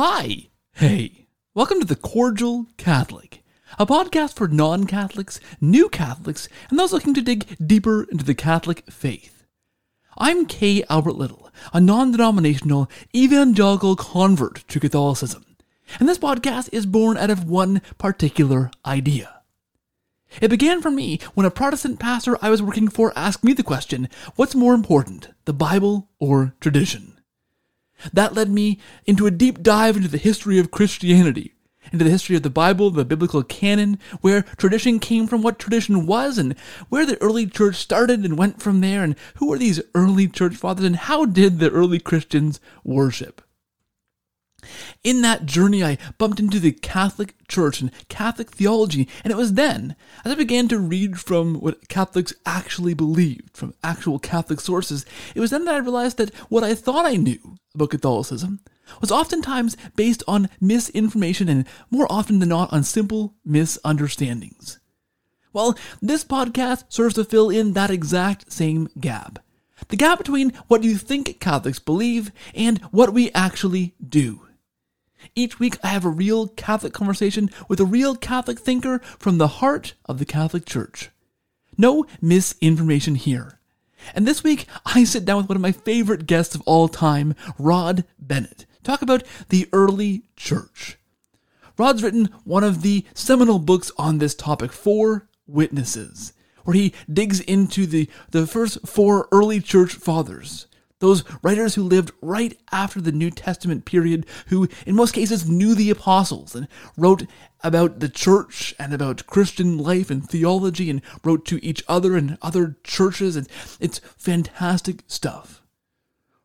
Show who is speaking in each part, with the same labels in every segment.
Speaker 1: Hi. Hey. Welcome to The Cordial Catholic, a podcast for non Catholics, new Catholics, and those looking to dig deeper into the Catholic faith. I'm K. Albert Little, a non denominational evangelical convert to Catholicism, and this podcast is born out of one particular idea. It began for me when a Protestant pastor I was working for asked me the question what's more important, the Bible or tradition? That led me into a deep dive into the history of Christianity, into the history of the Bible, the biblical canon, where tradition came from, what tradition was, and where the early church started and went from there, and who were these early church fathers, and how did the early Christians worship. In that journey, I bumped into the Catholic Church and Catholic theology, and it was then, as I began to read from what Catholics actually believed, from actual Catholic sources, it was then that I realized that what I thought I knew about Catholicism was oftentimes based on misinformation and more often than not on simple misunderstandings. Well, this podcast serves to fill in that exact same gap. The gap between what you think Catholics believe and what we actually do. Each week, I have a real Catholic conversation with a real Catholic thinker from the heart of the Catholic Church. No misinformation here. And this week, I sit down with one of my favorite guests of all time, Rod Bennett, talk about the early church. Rod's written one of the seminal books on this topic, Four Witnesses, where he digs into the, the first four early church fathers those writers who lived right after the New Testament period, who in most cases knew the apostles and wrote about the church and about Christian life and theology and wrote to each other and other churches. And it's fantastic stuff.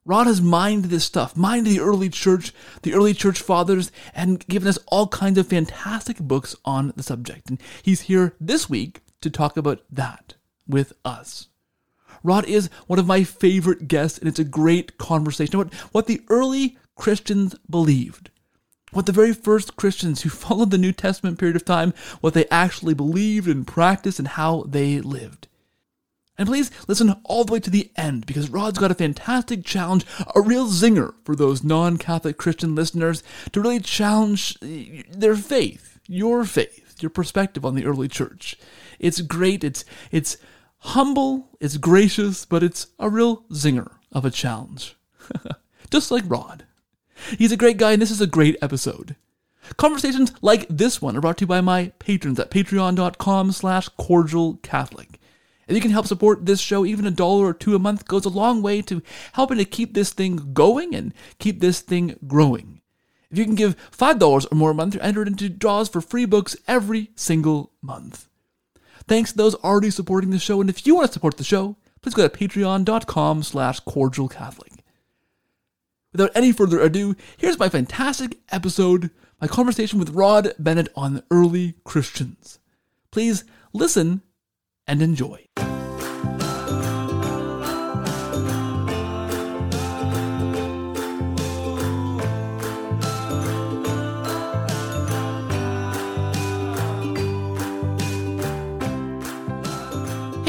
Speaker 1: Rod has mined this stuff, mined the early church, the early church fathers, and given us all kinds of fantastic books on the subject. And he's here this week to talk about that with us. Rod is one of my favorite guests, and it's a great conversation what the early Christians believed. What the very first Christians who followed the New Testament period of time, what they actually believed and practiced, and how they lived. And please listen all the way to the end because Rod's got a fantastic challenge, a real zinger for those non Catholic Christian listeners to really challenge their faith, your faith, your perspective on the early church. It's great. It's, it's humble, it's gracious, but it's a real zinger of a challenge. Just like Rod. He's a great guy, and this is a great episode. Conversations like this one are brought to you by my patrons at patreon.com slash cordialcatholic. If you can help support this show, even a dollar or two a month goes a long way to helping to keep this thing going and keep this thing growing. If you can give $5 or more a month, you're entered into draws for free books every single month. Thanks to those already supporting the show, and if you want to support the show, please go to patreon.com slash cordialcatholic. Without any further ado, here's my fantastic episode, my conversation with Rod Bennett on early Christians. Please listen and enjoy.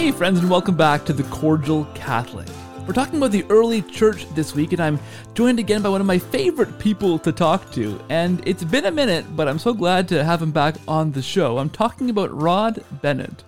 Speaker 1: Hey, friends, and welcome back to The Cordial Catholic. We're talking about the early church this week, and I'm joined again by one of my favorite people to talk to. And it's been a minute, but I'm so glad to have him back on the show. I'm talking about Rod Bennett.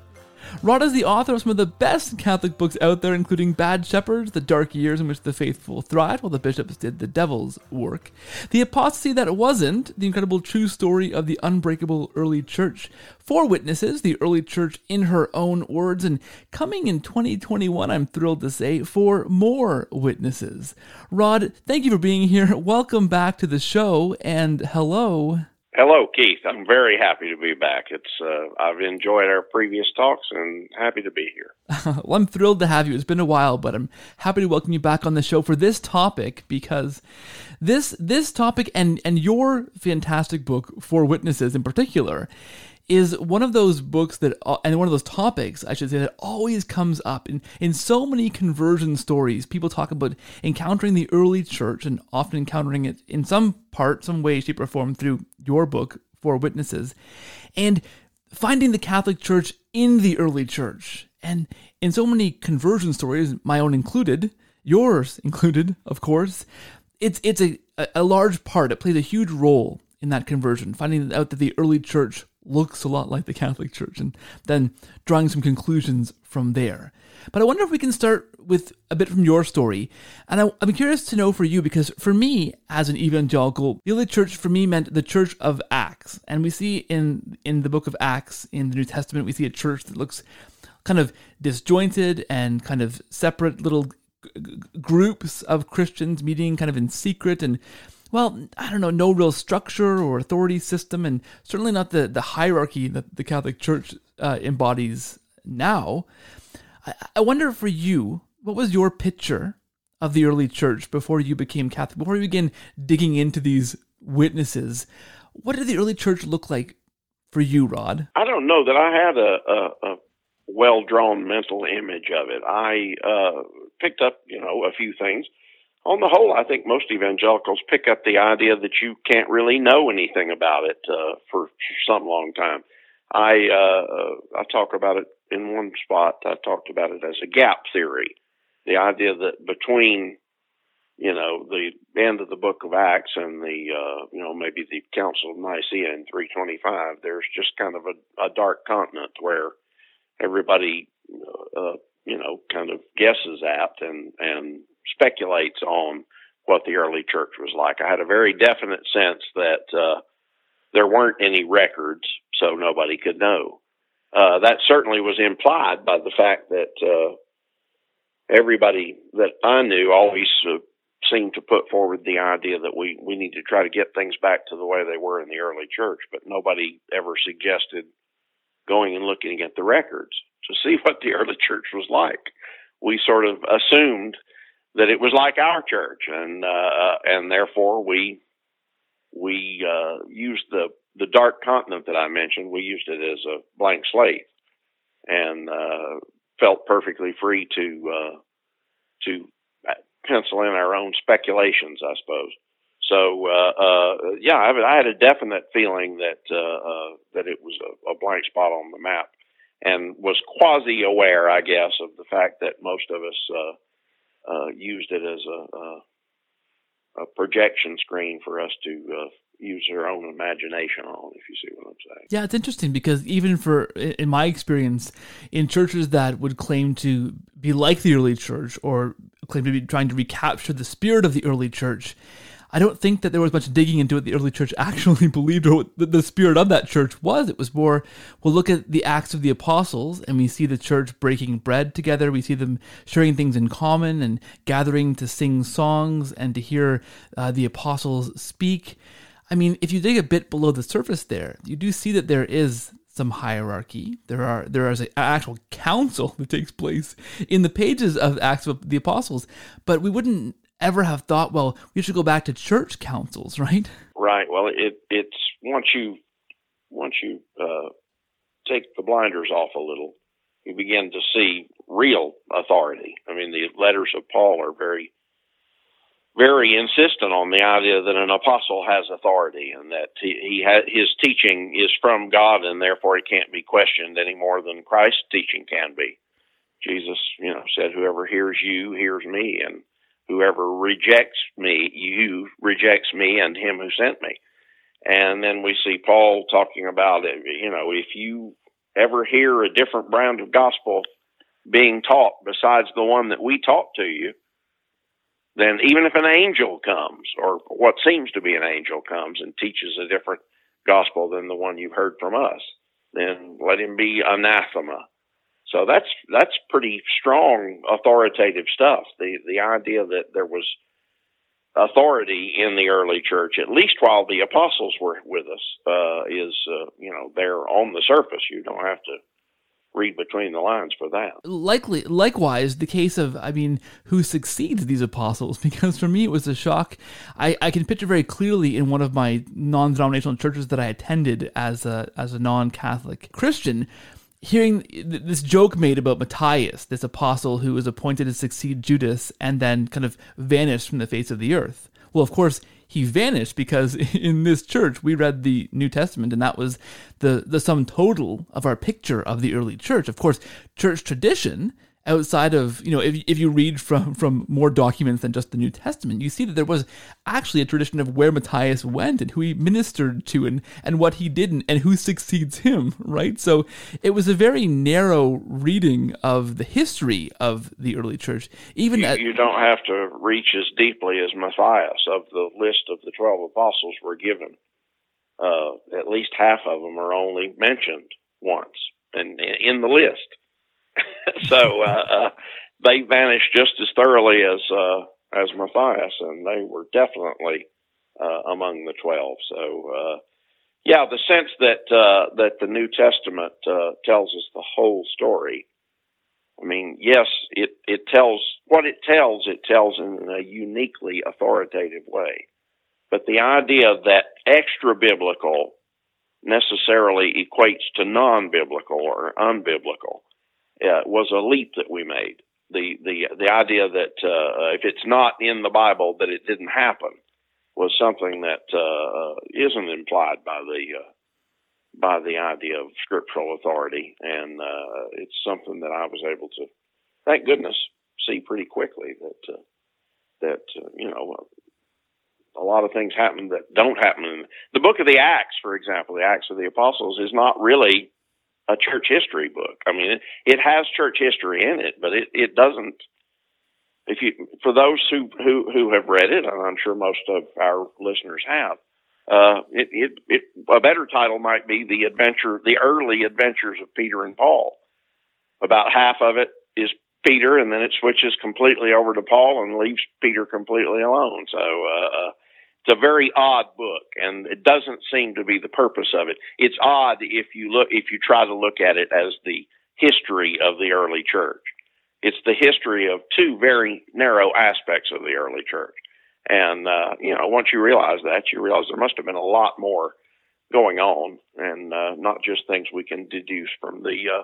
Speaker 1: Rod is the author of some of the best Catholic books out there, including Bad Shepherds, The Dark Years in Which the Faithful Thrived While the Bishops Did the Devil's Work, The Apostasy That Wasn't, The Incredible True Story of the Unbreakable Early Church, Four Witnesses, The Early Church in Her Own Words, and coming in 2021, I'm thrilled to say, Four More Witnesses. Rod, thank you for being here. Welcome back to the show, and hello.
Speaker 2: Hello, Keith. I'm very happy to be back. It's uh, I've enjoyed our previous talks and happy to be here.
Speaker 1: well, I'm thrilled to have you. It's been a while, but I'm happy to welcome you back on the show for this topic because this this topic and and your fantastic book Four Witnesses in particular is one of those books that, uh, and one of those topics, I should say, that always comes up in, in so many conversion stories. People talk about encountering the early church and often encountering it in some part, some way, shape, or form through your book, Four Witnesses, and finding the Catholic Church in the early church. And in so many conversion stories, my own included, yours included, of course, it's it's a, a, a large part, it plays a huge role in that conversion, finding out that the early church looks a lot like the Catholic Church, and then drawing some conclusions from there. But I wonder if we can start with a bit from your story. And I, am curious to know for you, because for me, as an evangelical, the early church for me meant the church of Acts. And we see in, in the book of Acts in the New Testament, we see a church that looks kind of disjointed and kind of separate little g- groups of Christians meeting kind of in secret and well, I don't know, no real structure or authority system, and certainly not the, the hierarchy that the Catholic Church uh, embodies now. I, I wonder for you, what was your picture of the early church before you became Catholic, before you began digging into these witnesses? What did the early church look like for you, Rod?
Speaker 2: I don't know that I had a, a, a well drawn mental image of it. I uh, picked up, you know, a few things. On the whole, I think most evangelicals pick up the idea that you can't really know anything about it uh, for some long time. I uh, I talk about it in one spot. I talked about it as a gap theory, the idea that between you know the end of the book of Acts and the uh, you know maybe the Council of Nicaea in 325, there's just kind of a, a dark continent where everybody uh, you know kind of guesses at and and speculates on what the early church was like. I had a very definite sense that uh, there weren't any records, so nobody could know. Uh, that certainly was implied by the fact that uh, everybody that I knew always uh, seemed to put forward the idea that we, we need to try to get things back to the way they were in the early church, but nobody ever suggested going and looking at the records to see what the early church was like. We sort of assumed that it was like our church, and uh, and therefore we we uh, used the the dark continent that I mentioned. We used it as a blank slate, and uh, felt perfectly free to uh, to pencil in our own speculations, I suppose. So uh, uh, yeah, I, I, had a definite feeling that uh, that it was a, a, blank spot on the map, and was quasi aware, I guess, of the fact that most of us uh, used it as a, a, a, projection screen for us to uh, use our own imagination on, if you see what I'm saying.
Speaker 1: Yeah, it's interesting because even for, in my experience, in churches that would claim to be like the early church or claim to be trying to recapture the spirit of the early church, I don't think that there was much digging into what the early church actually believed or what the, spirit of that church was. It was more, we'll look at the Acts of the Apostles and we see the church breaking bread together. We see them sharing things in common and gathering to sing songs and to hear uh, the apostles speak. I mean, if you dig a bit below the surface there, you do see that there is some hierarchy. There are there is an actual council that takes place in the pages of Acts of the Apostles, but we wouldn't ever have thought, well, we should go back to church councils, right?
Speaker 2: Right. Well, it it's once you once you uh, take the blinders off a little, you begin to see real authority. I mean, the letters of Paul are very very insistent on the idea that an apostle has authority and that he, he ha- his teaching is from God and therefore it can't be questioned any more than Christ's teaching can be. Jesus, you know, said, "Whoever hears you hears me," and whoever rejects me, you rejects me and him who sent me. And then we see Paul talking about. You know, if you ever hear a different brand of gospel being taught besides the one that we taught to you, then even if an angel comes, or what seems to be an angel comes and teaches a different gospel than the one you've heard from us, then let him be anathema. So that's that's pretty strong authoritative stuff. The the idea that there was authority in the early church, at least while the apostles were with us, uh, is uh, you know there on the surface. You don't have to read between the lines for that.
Speaker 1: Likely, likewise, the case of I mean, who succeeds these apostles? Because for me, it was a shock. I, I can picture very clearly in one of my non-denominational churches that I attended as a as a non-Catholic Christian hearing this joke made about Matthias, this apostle who was appointed to succeed Judas and then kind of vanished from the face of the earth. Well, of course, he vanished because in this church we read the New Testament and that was the, the sum total of our picture of the early church. Of course, church tradition outside of you know if, if you read from from more documents than just the new testament you see that there was actually a tradition of where matthias went and who he ministered to and and what he didn't and who succeeds him right? So it was a very narrow reading of the history of the early church even
Speaker 2: you,
Speaker 1: at,
Speaker 2: you don't have to reach as deeply as matthias. Of the list of the 12 apostles were given uh, at least half of them are only mentioned once and in the list so uh, uh, they vanished just as thoroughly as uh, as Matthias, and they were definitely uh, among the twelve. So, uh, yeah, the sense that uh, that the New Testament uh, tells us the whole story. I mean, yes, it it tells what it tells. It tells in a uniquely authoritative way, but the idea that extra biblical necessarily equates to non biblical or unbiblical uh, was a leap that we made. The the the idea that uh, if it's not in the Bible that it didn't happen was something that uh, isn't implied by the uh, by the idea of scriptural authority, and uh, it's something that I was able to, thank goodness, see pretty quickly that uh, that you know a lot of things happen that don't happen the book of the Acts, for example, the Acts of the Apostles is not really a church history book. I mean, it, it has church history in it, but it, it doesn't. If you, for those who, who, who have read it, and I'm sure most of our listeners have, uh, it, it, it, a better title might be the adventure, the early adventures of Peter and Paul. About half of it is Peter, and then it switches completely over to Paul and leaves Peter completely alone. So, uh, uh it's a very odd book, and it doesn't seem to be the purpose of it. It's odd if you look if you try to look at it as the history of the early church. It's the history of two very narrow aspects of the early church, and uh, you know once you realize that, you realize there must have been a lot more going on, and uh, not just things we can deduce from the uh,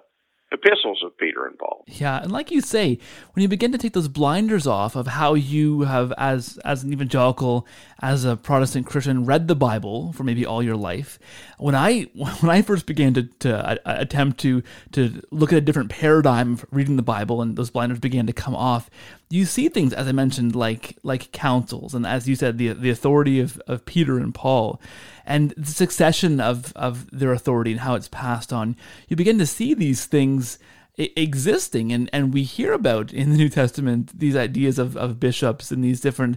Speaker 2: epistles of Peter and Paul.
Speaker 1: Yeah, and like you say, when you begin to take those blinders off of how you have, as as an evangelical, as a Protestant Christian, read the Bible for maybe all your life, when I when I first began to, to uh, attempt to to look at a different paradigm of reading the Bible, and those blinders began to come off, you see things as I mentioned, like like councils, and as you said, the the authority of, of Peter and Paul, and the succession of of their authority and how it's passed on. You begin to see these things existing, and and we hear about in the New Testament these ideas of of bishops and these different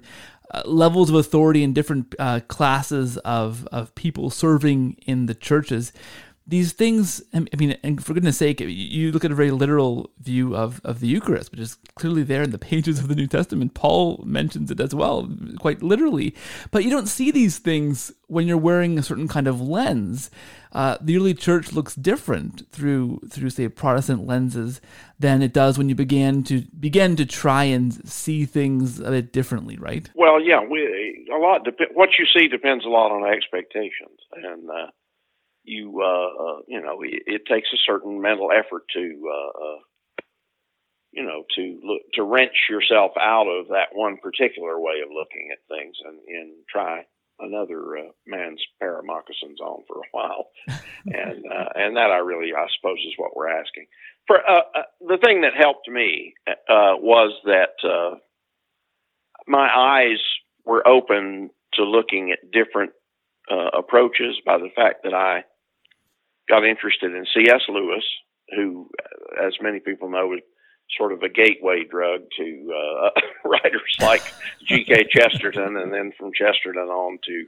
Speaker 1: uh, levels of authority and different uh, classes of, of people serving in the churches. These things, I mean, and for goodness sake, you look at a very literal view of, of the Eucharist, which is clearly there in the pages of the New Testament. Paul mentions it as well, quite literally. But you don't see these things when you're wearing a certain kind of lens uh, the early church looks different through through say Protestant lenses than it does when you begin to begin to try and see things a bit differently, right?
Speaker 2: Well, yeah, we a lot dep- what you see depends a lot on expectations, and uh, you uh, uh you know it, it, takes a certain mental effort to uh, uh, you know to look to wrench yourself out of that one particular way of looking at things and and try another uh, man's pair of moccasins on for a while, and uh, and that I really I suppose is what we're asking. For uh, uh the thing that helped me uh, was that uh, my eyes were open to looking at different approaches by the fact that I got interested in C.S. Lewis, who, as many people know, was sort of a gateway drug to uh, writers like G.K. Chesterton, and then from Chesterton on to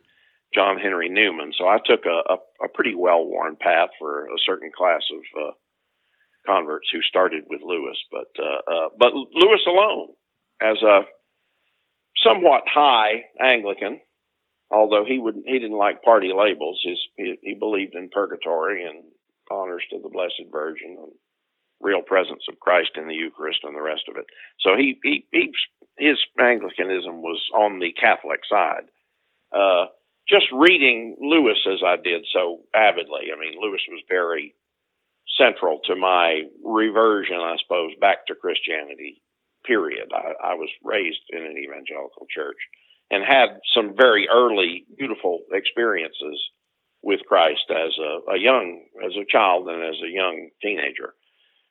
Speaker 2: John Henry Newman. So I took a, a, a pretty well worn path for a certain class of uh, converts who started with Lewis, but uh, uh, but Lewis alone, as a somewhat high Anglican, although he would he didn't like party labels. His he, he believed in purgatory and honors to the Blessed Virgin and real presence of Christ in the Eucharist and the rest of it. So he, he, he his Anglicanism was on the Catholic side. Uh, just reading Lewis as I did so avidly, I mean, Lewis was very central to my reversion, I suppose, back to Christianity, period. I, I was raised in an evangelical church and had some very early beautiful experiences with Christ as a, a young, as a child and as a young teenager.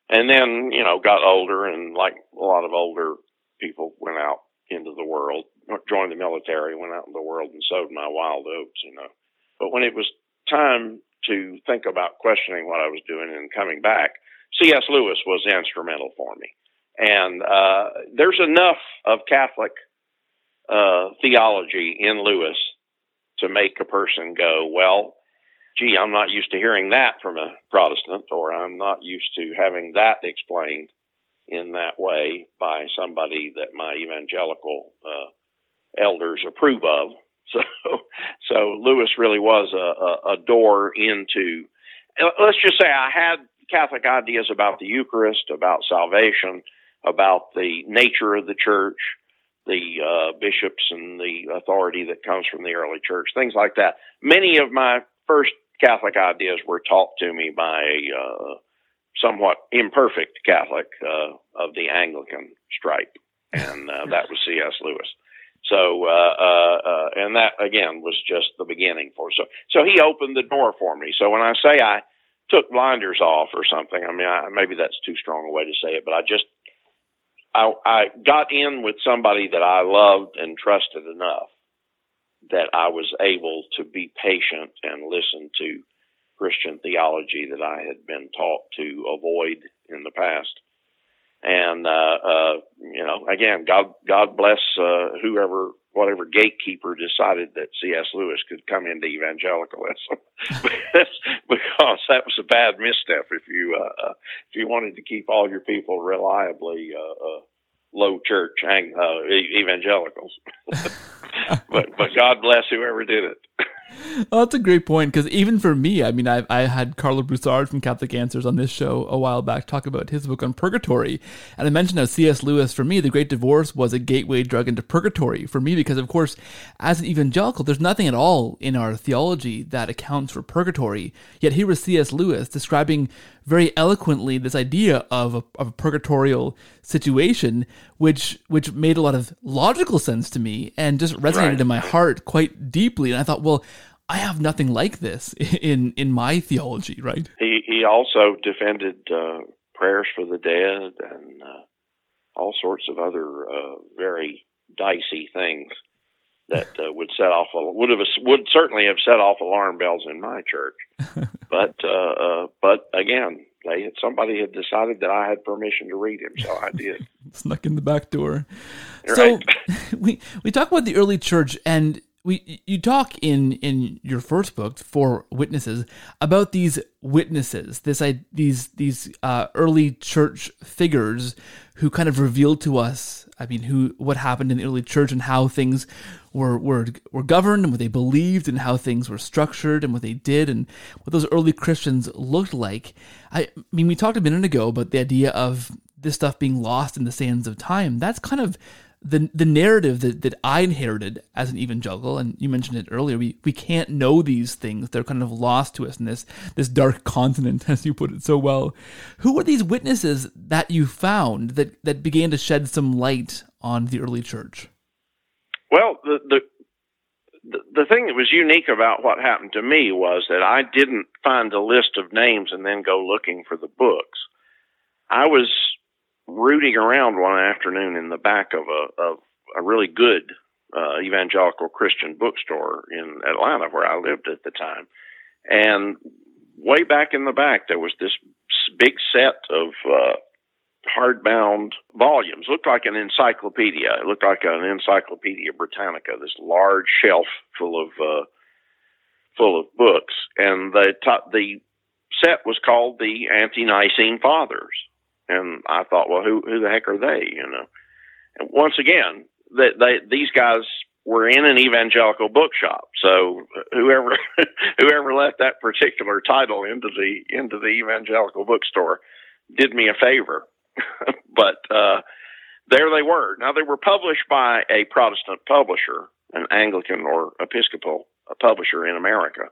Speaker 2: and then you know got older, and like a lot of older people, went out into the world, joined the military, went out in the world, and sowed my wild oats. You know, but when it was time to think about questioning what I was doing and coming back, C.S. Lewis was instrumental for me. And uh, there's enough of Catholic uh, theology in Lewis to make a person go, well, gee, I'm not used to hearing that from a Protestant, or I'm not used to having that explained in that way by somebody that my evangelical uh, elders approve of. So, so Lewis really was a, a, a door into. Let's just say I had Catholic ideas about the Eucharist, about salvation, about the nature of the church, the uh, bishops and the authority that comes from the early church, things like that. Many of my first Catholic ideas were taught to me by a uh, somewhat imperfect Catholic uh, of the Anglican stripe, and uh, that was C.S. Lewis. So, uh, uh, and that again was just the beginning for so. So he opened the door for me. So when I say I took blinders off or something, I mean I, maybe that's too strong a way to say it, but I just I, I got in with somebody that I loved and trusted enough that I was able to be patient and listen to Christian theology that I had been taught to avoid in the past. And uh, uh, you know, again, God God bless uh, whoever whatever gatekeeper decided that C.S. Lewis could come into evangelicalism because that was a bad misstep if you uh, uh, if you wanted to keep all your people reliably uh, uh, low church uh, evangelicals. but but God bless whoever did it.
Speaker 1: Oh, that's a great point because even for me, I mean, I, I had Karlo Broussard from Catholic Answers on this show a while back talk about his book on purgatory. And I mentioned how C.S. Lewis, for me, The Great Divorce was a gateway drug into purgatory for me because, of course, as an evangelical, there's nothing at all in our theology that accounts for purgatory. Yet here was C.S. Lewis describing very eloquently this idea of a, of a purgatorial situation, which which made a lot of logical sense to me and just resonated right. in my heart quite deeply. And I thought, well, I have nothing like this in in my theology, right?
Speaker 2: He he also defended uh, prayers for the dead and uh, all sorts of other uh, very dicey things that uh, would set off would have would certainly have set off alarm bells in my church. but uh, uh, but again, they had, somebody had decided that I had permission to read him, so I did.
Speaker 1: Snuck in the back door. Right. So we we talk about the early church, and we you talk in in your first book, Four Witnesses, about these witnesses, this I, these these uh, early church figures who kind of revealed to us, I mean, who what happened in the early church and how things were were were governed and what they believed and how things were structured and what they did and what those early Christians looked like. I, I mean, we talked a minute ago about the idea of this stuff being lost in the sands of time. That's kind of the the narrative that, that I inherited as an evangelical, and you mentioned it earlier, we, we can't know these things. They're kind of lost to us in this this dark continent, as you put it so well. Who were these witnesses that you found that, that began to shed some light on the early church?
Speaker 2: Well, the, the the thing that was unique about what happened to me was that I didn't find a list of names and then go looking for the books. I was rooting around one afternoon in the back of a of a really good uh, evangelical Christian bookstore in Atlanta, where I lived at the time, and way back in the back there was this big set of uh, hardbound volumes. Looked like an encyclopedia. It looked like an Encyclopedia Britannica. This large shelf full of uh, full of books, and the top, the set was called the Ante-Nicene Fathers. And I thought, well, who who the heck are they? You know. And once again, that they, they these guys were in an evangelical bookshop. So whoever whoever let that particular title into the into the evangelical bookstore did me a favor but uh, there they were. Now they were published by a Protestant publisher, an Anglican or Episcopal publisher in America.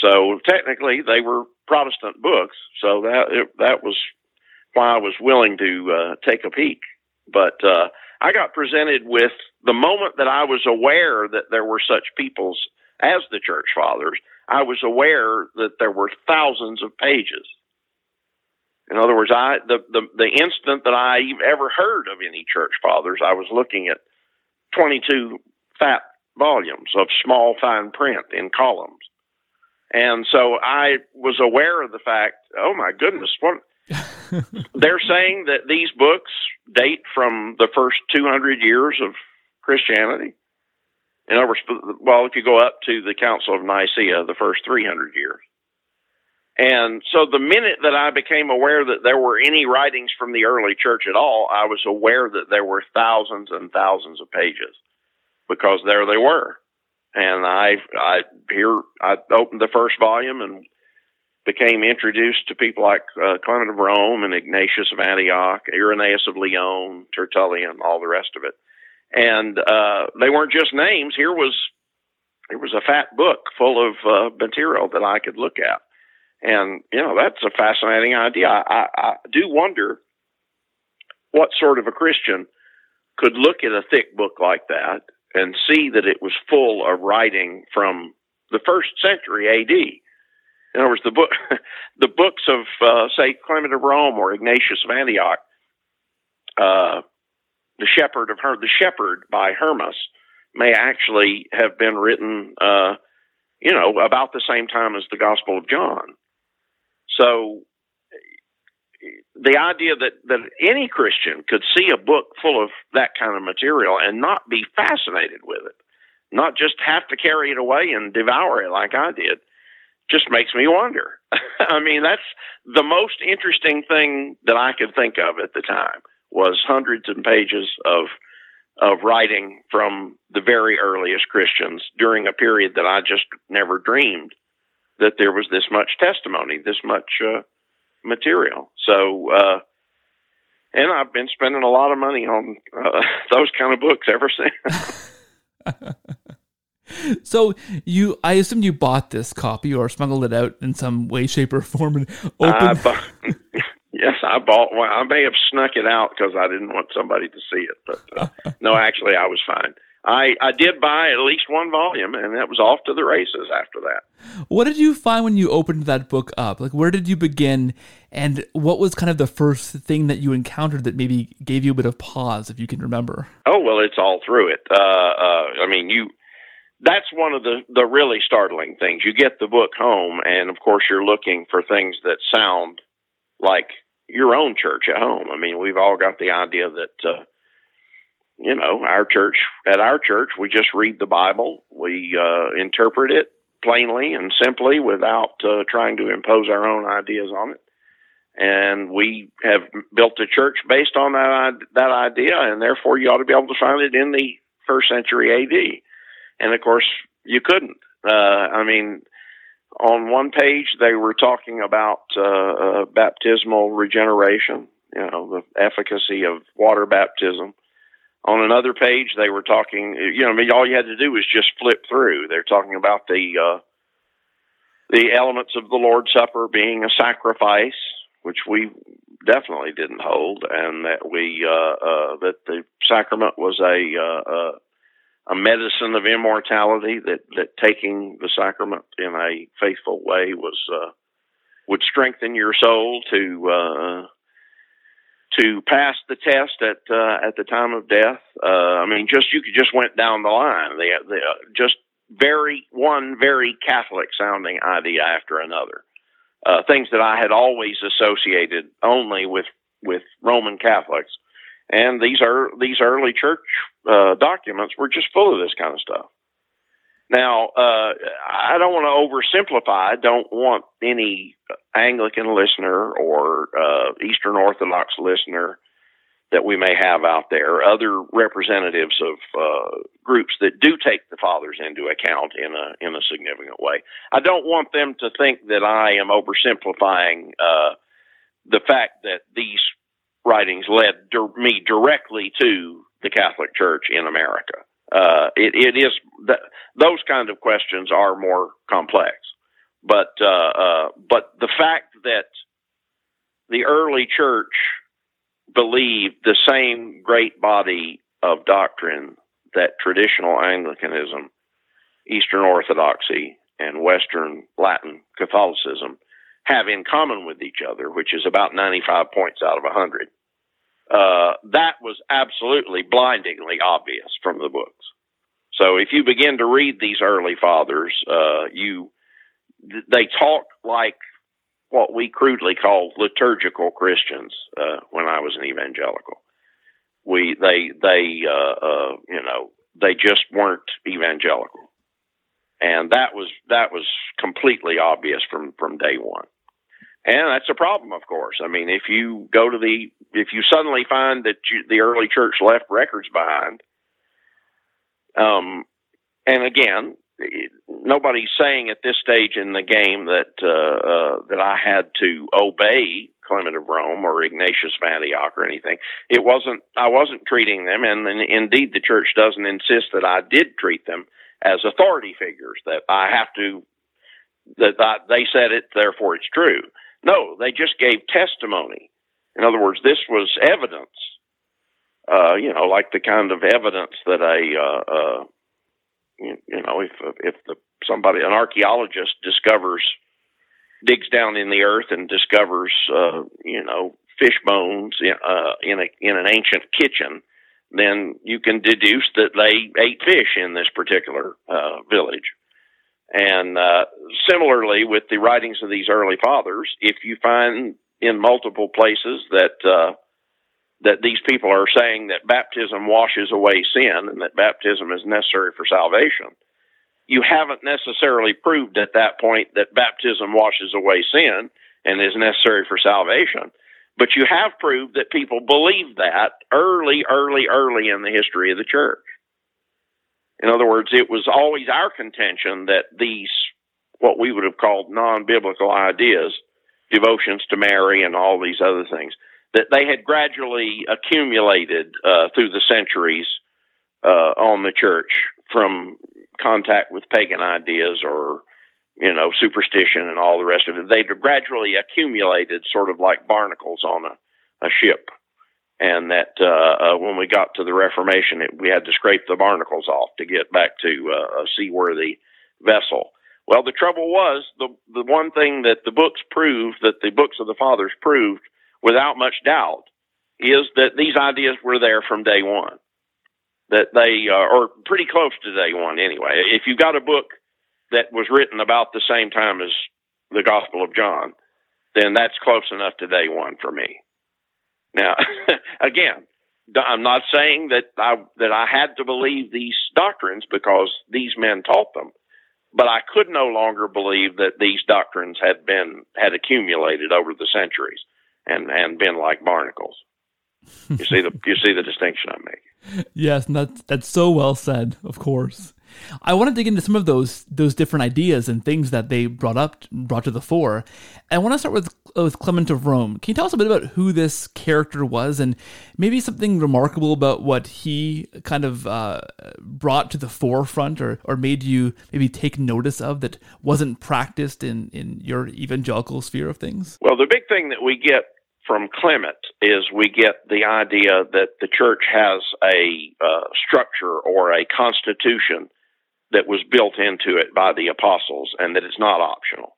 Speaker 2: So technically, they were Protestant books. So that it, that was why I was willing to uh, take a peek. But uh, I got presented with the moment that I was aware that there were such peoples as the church fathers. I was aware that there were thousands of pages In other words, I the, the the instant that I ever heard of any church fathers, I was looking at 22 fat volumes of small fine print in columns. And so I was aware of the fact, oh my goodness, what they're saying that these books date from the first 200 years of Christianity. In other words, well, if you go up to the Council of Nicaea, the first 300 years. And so the minute that I became aware that there were any writings from the early church at all, I was aware that there were thousands and thousands of pages because there they were. And I, I here, I opened the first volume and became introduced to people like uh, Clement of Rome and Ignatius of Antioch, Irenaeus of Lyon, Tertullian, all the rest of it. And uh, they weren't just names. Here was it was a fat book full of uh, material that I could look at, and you know that's a fascinating idea. I, I, I do wonder what sort of a Christian could look at a thick book like that and see that it was full of writing from the first century A.D in other words, the book, the books of uh, say Clement of Rome or Ignatius of Antioch, uh, the Shepherd of Her, the Shepherd by Hermas, may actually have been written, uh, you know, about the same time as the Gospel of John. So, the idea that that any Christian could see a book full of that kind of material and not be fascinated with it, not just have to carry it away and devour it like I did just makes me wonder. I mean, that's the most interesting thing that I could think of at the time was hundreds of pages of of writing from the very earliest Christians during a period that I just never dreamed that there was this much testimony, this much uh, material. So, uh, and I've been spending a lot of money on uh, those kind of books ever since.
Speaker 1: so you, I assume you bought this copy or smuggled it out in some way, shape, or form and opened.
Speaker 2: I yes, I bought one. I may have snuck it out because I didn't want somebody to see it, but uh, no, actually, I was fine. I, I did buy at least one volume, and that was off to the races after that.
Speaker 1: What did you find when you opened that book up? Like, where did you begin, and what was kind of the first thing that you encountered that maybe gave you a bit of pause, if you can remember?
Speaker 2: Oh well, it's all through it. Uh, uh, I mean, you that's one of the the really startling things. You get the book home, and of course, you're looking for things that sound like your own church at home. I mean, we've all got the idea that uh, you know our church at our church we just read the Bible, we uh, interpret it plainly and simply without uh, trying to impose our own ideas on it. And we have built a church based on that that idea, and therefore you ought to be able to find it in the first century A.D and of course you couldn't. Uh, I mean, on one page they were talking about uh, uh, baptismal regeneration, you know, the efficacy of water baptism. On another page, they were talking. You know, I mean, all you had to do was just flip through. They're talking about the uh, the elements of the Lord's Supper being a sacrifice, which we definitely didn't hold, and that we uh, uh, that the sacrament was a uh, uh, a medicine of immortality that that taking the sacrament in a faithful way was uh, would strengthen your soul to uh, to pass the test at uh, at the time of death. Uh, I mean, just you could just went down the line. They, they uh, just very one very Catholic sounding idea after another. Uh, things that I had always associated only with with Roman Catholics and these are these early church uh, documents were just full of this kind of stuff. Now, uh, I don't want to oversimplify. I don't want any Anglican listener or uh, Eastern Orthodox listener that we may have out there, other representatives of uh, groups that do take the fathers into account in a in a significant way. I don't want them to think that I am oversimplifying uh, the fact that these writings led me directly to the Catholic Church in America. Uh, it, it is that those kind of questions are more complex, but uh, uh, but the fact that the early church believed the same great body of doctrine that traditional Anglicanism, Eastern Orthodoxy, and Western Latin Catholicism have in common with each other, which is about 95 points out of 100. Uh, that was absolutely blindingly obvious from the books. So if you begin to read these early fathers, uh, you they talk like what we crudely call liturgical Christians uh, when I was an evangelical. We they they uh, uh, you know they just weren't evangelical, and that was that was completely obvious from from day one. And that's a problem, of course. I mean, if you go to the, if you suddenly find that you, the early church left records behind, um, and again, nobody's saying at this stage in the game that uh, uh, that I had to obey Clement of Rome or Ignatius of Antioch or anything. It wasn't. I wasn't treating them, and, and indeed, the church doesn't insist that I did treat them as authority figures. That I have to. That I, they said it, therefore it's true. No, they just gave testimony. In other words, this was evidence. Uh, you know, like the kind of evidence that a uh, uh, you, you know, if if the somebody an archaeologist discovers digs down in the earth and discovers uh, you know fish bones in, uh, in a in an ancient kitchen, then you can deduce that they ate fish in this particular uh, village. And uh, similarly, with the writings of these early fathers, if you find in multiple places that uh, that these people are saying that baptism washes away sin and that baptism is necessary for salvation, you haven't necessarily proved at that point that baptism washes away sin and is necessary for salvation. But you have proved that people believed that early, early, early in the history of the church. In other words, it was always our contention that these, what we would have called non biblical ideas, devotions to Mary and all these other things, that they had gradually accumulated uh, through the centuries uh, on the church from contact with pagan ideas or you know superstition and all the rest of it. They'd gradually accumulated, sort of like barnacles on a, a ship and that uh, uh, when we got to the Reformation, it, we had to scrape the barnacles off to get back to uh, a seaworthy vessel. Well, the trouble was the the one thing that the books proved, that the books of the fathers proved without much doubt, is that these ideas were there from day one. That they uh, are pretty close to day one anyway. If you got a book that was written about the same time as the Gospel of John, then that's close enough to day one for me. Now, again, I'm not saying that I that I had to believe these doctrines because these men taught them, but I could no longer believe that these doctrines had been had accumulated over the centuries and and been like barnacles. You see the you see the distinction I'm making.
Speaker 1: Yes, and that's that's so well said. Of course. I want to dig into some of those those different ideas and things that they brought up brought to the fore. I want to start with with Clement of Rome. Can you tell us a bit about who this character was and maybe something remarkable about what he kind of uh, brought to the forefront or or made you maybe take notice of that wasn't practiced in in your evangelical sphere of things?
Speaker 2: Well, the big thing that we get from Clement is we get the idea that the church has a uh, structure or a constitution that was built into it by the apostles and that it's not optional.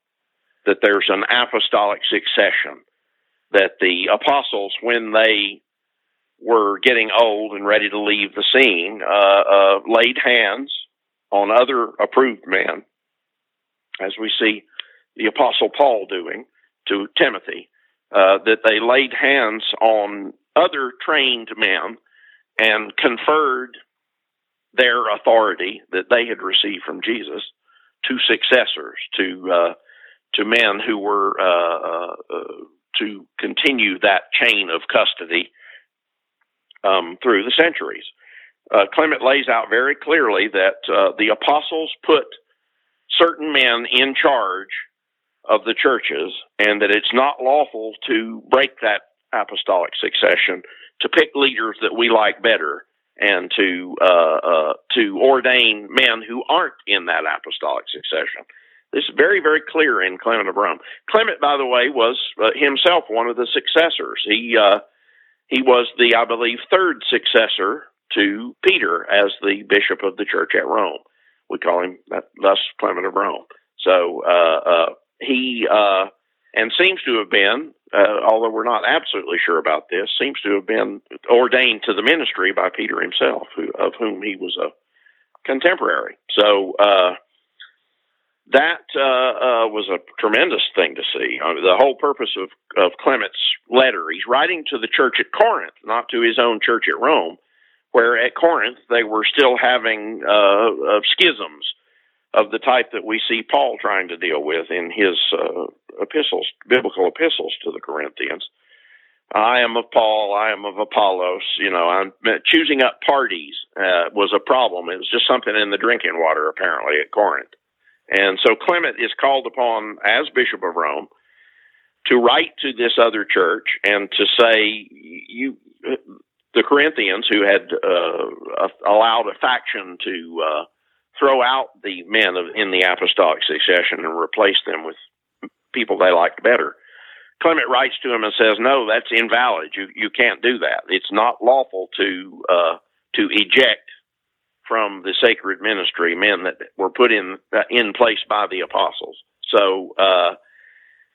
Speaker 2: That there's an apostolic succession. That the apostles, when they were getting old and ready to leave the scene, uh, uh, laid hands on other approved men, as we see the apostle Paul doing to Timothy, uh, that they laid hands on other trained men and conferred their authority that they had received from Jesus to successors, to uh, to men who were uh, uh, uh, to continue that chain of custody um, through the centuries. Uh, Clement lays out very clearly that the apostles put certain men in charge of the churches, and that it's not lawful to break that apostolic succession to pick leaders that we like better and to uh, uh, to ordain men who aren't in that apostolic succession. This is very, very clear in Clement of Rome. Clement, by the way, was uh, himself one of the successors. He uh, he was the, I believe, third successor to Peter as the bishop of the church at Rome. We call him that, thus Clement of Rome. So uh, uh, he and seems to have been, uh, although we're not absolutely sure about this, seems to have been ordained to the ministry by Peter himself, who, of whom he was a contemporary. So uh, that uh, uh, was a tremendous thing to see. The whole purpose of, of Clement's letter, he's writing to the church at Corinth, not to his own church at Rome, where at Corinth they were still having uh, schisms of the type that we see Paul trying to deal with in his uh, epistles, biblical epistles to the Corinthians. I am of Paul. I am of Apollos. You know, I'm choosing up parties uh, was a problem. It was just something in the drinking water, apparently, at Corinth. And so Clement is called upon as Bishop of Rome to write to this other church and to say, you, the Corinthians, who had uh, allowed a faction to uh, throw out the men of, in the apostolic succession and replace them with people they liked better. Clement writes to him and says, "No, that's invalid. You you can't do that. It's not lawful to uh, to eject from the sacred ministry men that were put in uh, in place by the apostles." So uh,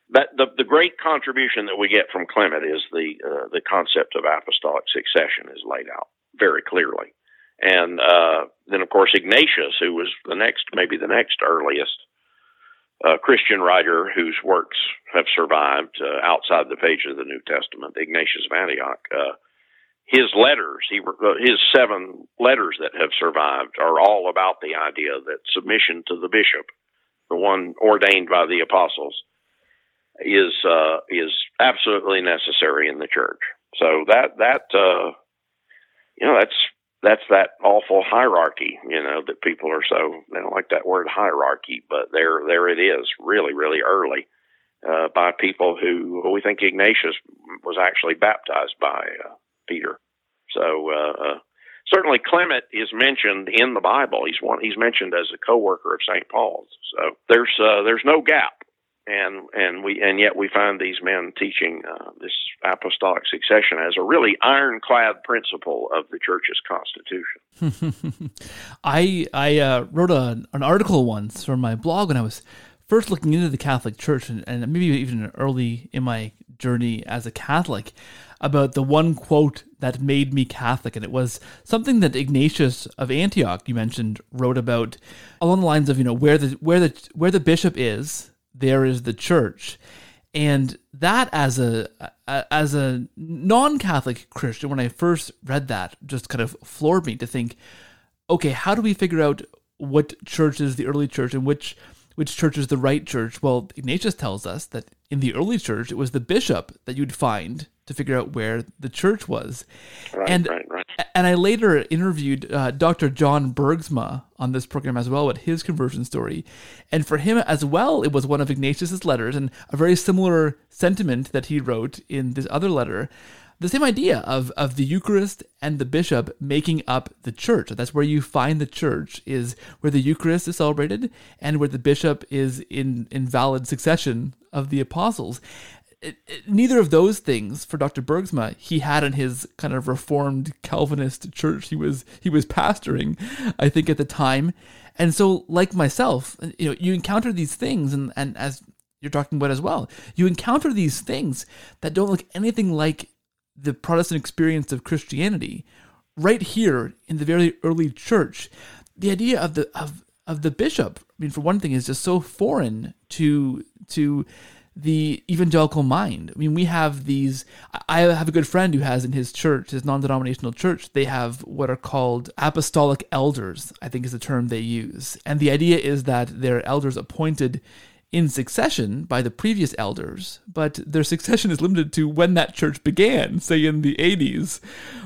Speaker 2: that the the great contribution that we get from Clement is the uh, the concept of apostolic succession is laid out very clearly. And uh, then, of course, Ignatius, who was the next, maybe the next earliest uh, Christian writer whose works have survived uh, outside the pages of the New Testament, Ignatius of Antioch. Uh, his letters, he, uh, his seven letters that have survived, are all about the idea that submission to the bishop, the one ordained by the apostles, is uh, is absolutely necessary in the church. So that that you know that's that's that awful hierarchy, you know, that people are so they don't like that word hierarchy, but there there it is, really, really early, uh, by people who we think Ignatius was actually baptized by uh, Peter. So uh, uh, certainly Clement is mentioned in the Bible. He's one. He's mentioned as a co-worker of Saint Paul's. So there's uh, there's no gap and and we and yet we find these men teaching uh, this apostolic succession as a really ironclad principle of the church's constitution.
Speaker 1: I I uh, wrote a, an article once for my blog when I was first looking into the Catholic Church and, and maybe even early in my journey as a Catholic about the one quote that made me Catholic, and it was something that Ignatius of Antioch you mentioned wrote about along the lines of you know where the where the where the bishop is there is the church. And that as a as a non-catholic christian when i first read that just kind of floored me to think okay how do we figure out what church is the early church and which which church is the right church? Well ignatius tells us that in the early church it was the bishop that you'd find to figure out where the church was.
Speaker 2: Right,
Speaker 1: and
Speaker 2: right, right.
Speaker 1: and I later interviewed uh, Dr. John Bergsma on this program as well about his conversion story. And for him as well, it was one of Ignatius's letters and a very similar sentiment that he wrote in this other letter. The same idea of, of the Eucharist and the bishop making up the church. That's where you find the church, is where the Eucharist is celebrated and where the bishop is in, in valid succession of the apostles neither of those things for Dr. Bergsma he had in his kind of reformed Calvinist church he was he was pastoring I think at the time and so like myself you know you encounter these things and and as you're talking about as well you encounter these things that don't look anything like the Protestant experience of Christianity right here in the very early church the idea of the of of the bishop I mean for one thing is just so foreign to to the evangelical mind. I mean, we have these. I have a good friend who has in his church, his non denominational church, they have what are called apostolic elders, I think is the term they use. And the idea is that they're elders appointed in succession by the previous elders, but their succession is limited to when that church began, say in the 80s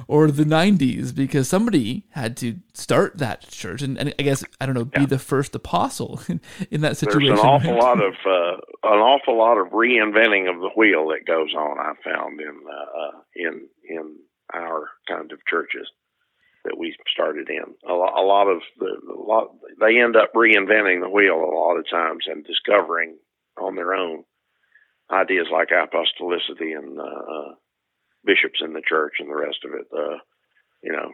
Speaker 1: or the 90s, because somebody had to start that church and, and I guess, I don't know, be yeah. the first apostle in, in that situation.
Speaker 2: There's an awful lot of, uh, an awful lot of reinventing of the wheel that goes on, I found in, uh, in, in our kind of churches that we started in. A lot, a lot of the a lot they end up reinventing the wheel a lot of times and discovering on their own ideas like apostolicity and uh, uh, bishops in the church and the rest of it. Uh, you know,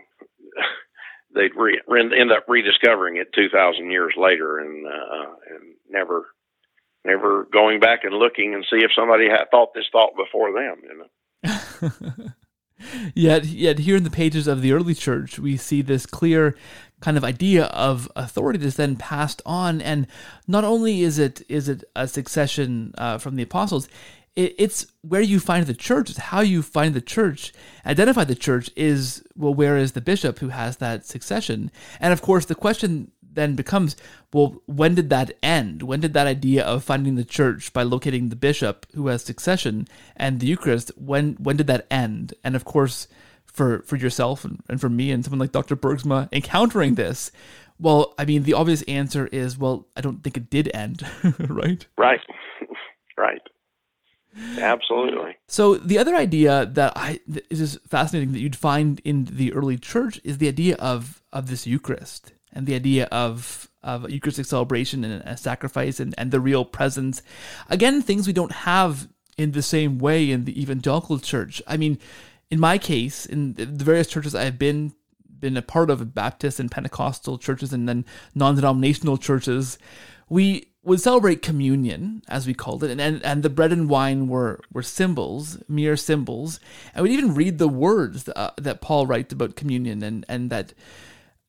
Speaker 2: they'd re- end up rediscovering it two thousand years later and uh, and never never going back and looking and see if somebody had thought this thought before them. You
Speaker 1: know. yet, yet here in the pages of the early church, we see this clear kind of idea of authority that's then passed on. And not only is it is it a succession uh, from the apostles, it, it's where you find the church. It's how you find the church. Identify the church is well, where is the bishop who has that succession? And of course, the question then becomes well, when did that end? When did that idea of finding the church by locating the bishop who has succession and the Eucharist, when when did that end? And of course, for, for yourself and, and for me and someone like Dr. Bergsma encountering this, well, I mean, the obvious answer is, well, I don't think it did end, right?
Speaker 2: Right, right. Absolutely.
Speaker 1: So the other idea that I is fascinating that you'd find in the early church is the idea of of this Eucharist and the idea of of Eucharistic celebration and a sacrifice and, and the real presence. Again, things we don't have in the same way in the evangelical church. I mean, in my case, in the various churches I have been been a part of, Baptist and Pentecostal churches and then non-denominational churches, we would celebrate communion, as we called it, and, and, and the bread and wine were, were symbols, mere symbols, and we'd even read the words that, uh, that Paul writes about communion and, and that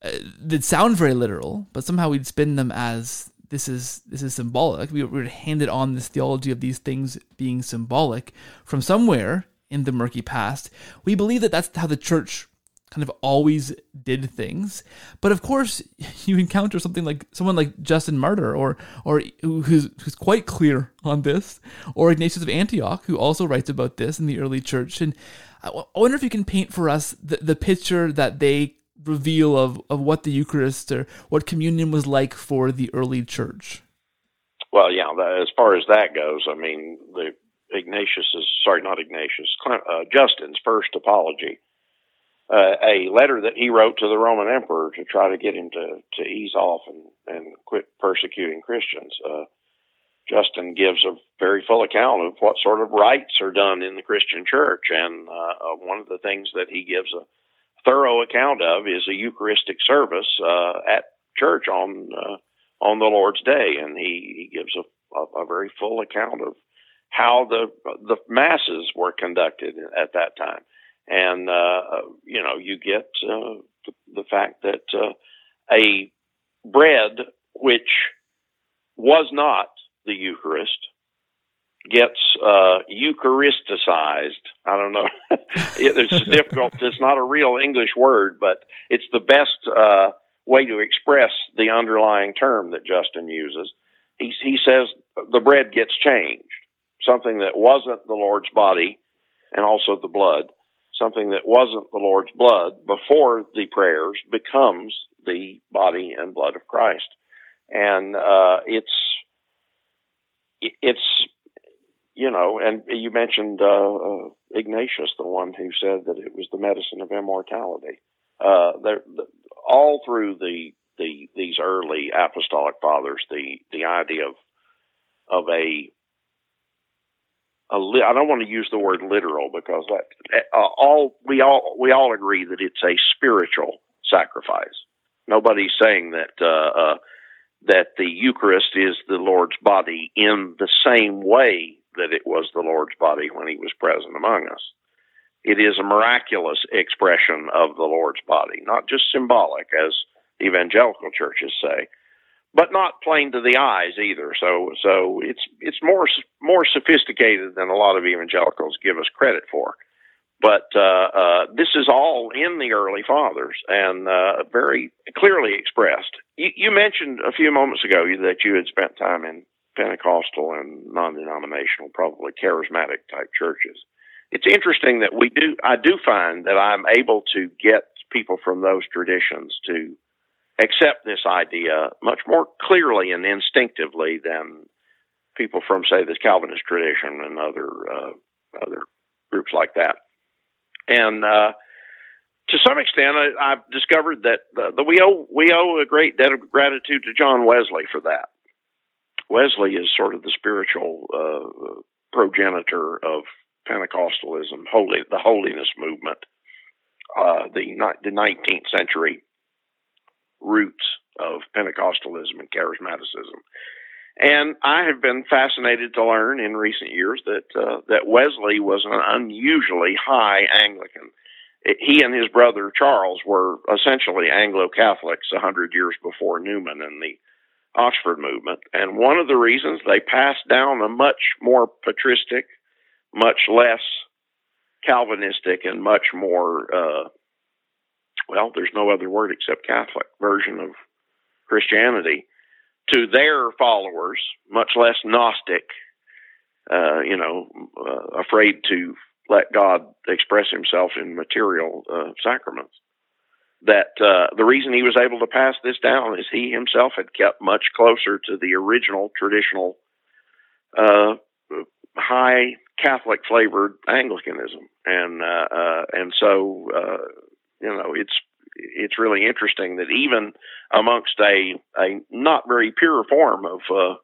Speaker 1: uh, that sound very literal, but somehow we'd spin them as this is this is symbolic. We were handed on this theology of these things being symbolic from somewhere in the murky past. We believe that that's how the church kind of always did things. But of course, you encounter something like someone like Justin Martyr, or or who's who's quite clear on this, or Ignatius of Antioch, who also writes about this in the early church. And I wonder if you can paint for us the, the picture that they reveal of, of what the Eucharist or what communion was like for the early church.
Speaker 2: Well, yeah, as far as that goes, I mean, the Ignatius's sorry, not Ignatius, uh, Justin's first apology, uh, a letter that he wrote to the Roman emperor to try to get him to to ease off and and quit persecuting Christians. Uh, Justin gives a very full account of what sort of rites are done in the Christian church, and uh, one of the things that he gives a thorough account of is a Eucharistic service uh, at church on uh, on the Lord's Day, and he, he gives a, a, a very full account of how the the masses were conducted at that time, and uh, you know you get uh, the, the, fact that uh, a bread which was not the Eucharist gets uh, Eucharisticized. I don't know. it's difficult. It's not a real English word, but it's the best uh, way to express the underlying term that Justin uses. He, he says the bread gets changed something that wasn't the Lord's body and also the blood, something that wasn't the Lord's blood before the prayers becomes the body and blood of Christ. And uh, it's it's you know, and you mentioned uh, uh, Ignatius, the one who said that it was the medicine of immortality. Uh, there, all through the the these early apostolic fathers, the the idea of of a li- I don't want to use the word literal because that uh, all we all we all agree that it's a spiritual sacrifice. Nobody's saying that uh, uh, that the Eucharist is the Lord's body in the same way that it was the Lord's body when He was present among us. It is a miraculous expression of the Lord's body, not just symbolic, as evangelical churches say, but not plain to the eyes either. So so it's it's more more sophisticated than a lot of evangelicals give us credit for. But uh, uh, this is all in the early fathers and uh, very clearly expressed. You, you mentioned a few moments ago that you had spent time in Pentecostal and non-denominational, probably charismatic type churches. It's interesting that we do. I do find that I'm able to get people from those traditions to accept this idea much more clearly and instinctively than people from, say, the Calvinist tradition and other uh, other groups like that. And uh, to some extent, I, have discovered that the, the, we owe we owe a great debt of gratitude to John Wesley for that. Wesley is sort of the spiritual uh, progenitor of Pentecostalism, holy the holiness movement, uh, the the 19th century roots of Pentecostalism and charismaticism. And I have been fascinated to learn in recent years that uh, that Wesley was an unusually high Anglican. He and his brother Charles were essentially Anglo Catholics a hundred years before Newman and the Oxford movement. And one of the reasons they passed down a much more patristic, much less Calvinistic, and much more uh, well, there's no other word except Catholic version of Christianity to their followers, much less Gnostic, uh, you know, uh, afraid to let God express himself in material uh, sacraments. That uh, the reason he was able to pass this down is he himself had kept much closer to the original traditional uh, high Catholic flavored Anglicanism, and uh, and so you know it's it's really interesting that even amongst a a not very pure form of uh,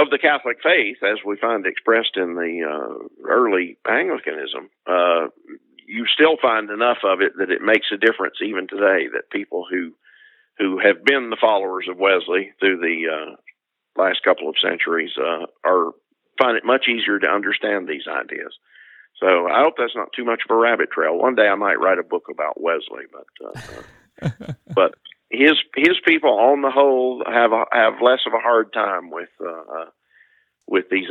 Speaker 2: of the Catholic faith, as we find expressed in the uh, early Anglicanism, uh, you still find enough of it that it makes a difference even today. That people who who have been the followers of Wesley through the uh, last couple of centuries uh, are find it much easier to understand these ideas. So I hope that's not too much of a rabbit trail. One day I might write a book about Wesley, but uh, but his his people on the whole have a, have less of a hard time with uh, uh with these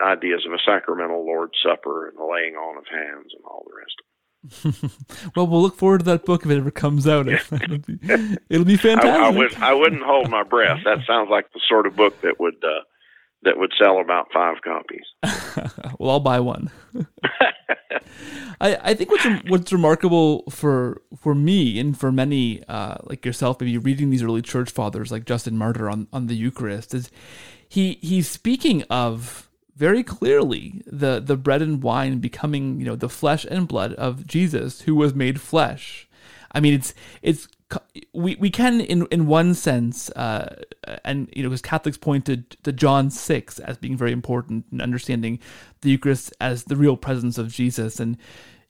Speaker 2: ideas of a sacramental Lord's Supper and the laying on of hands and all the rest of
Speaker 1: it. well, we'll look forward to that book if it ever comes out. it'll, be, it'll be fantastic. I,
Speaker 2: I, would, I wouldn't hold my breath. That sounds like the sort of book that would uh, that would sell about five copies.
Speaker 1: well, I'll buy one. I, I think what's what's remarkable for for me and for many uh, like yourself, maybe reading these early church fathers like Justin Martyr on, on the Eucharist is he he's speaking of very clearly the the bread and wine becoming you know the flesh and blood of Jesus who was made flesh. I mean it's it's we we can in in one sense uh, and you know because Catholics pointed to John 6 as being very important in understanding the Eucharist as the real presence of Jesus and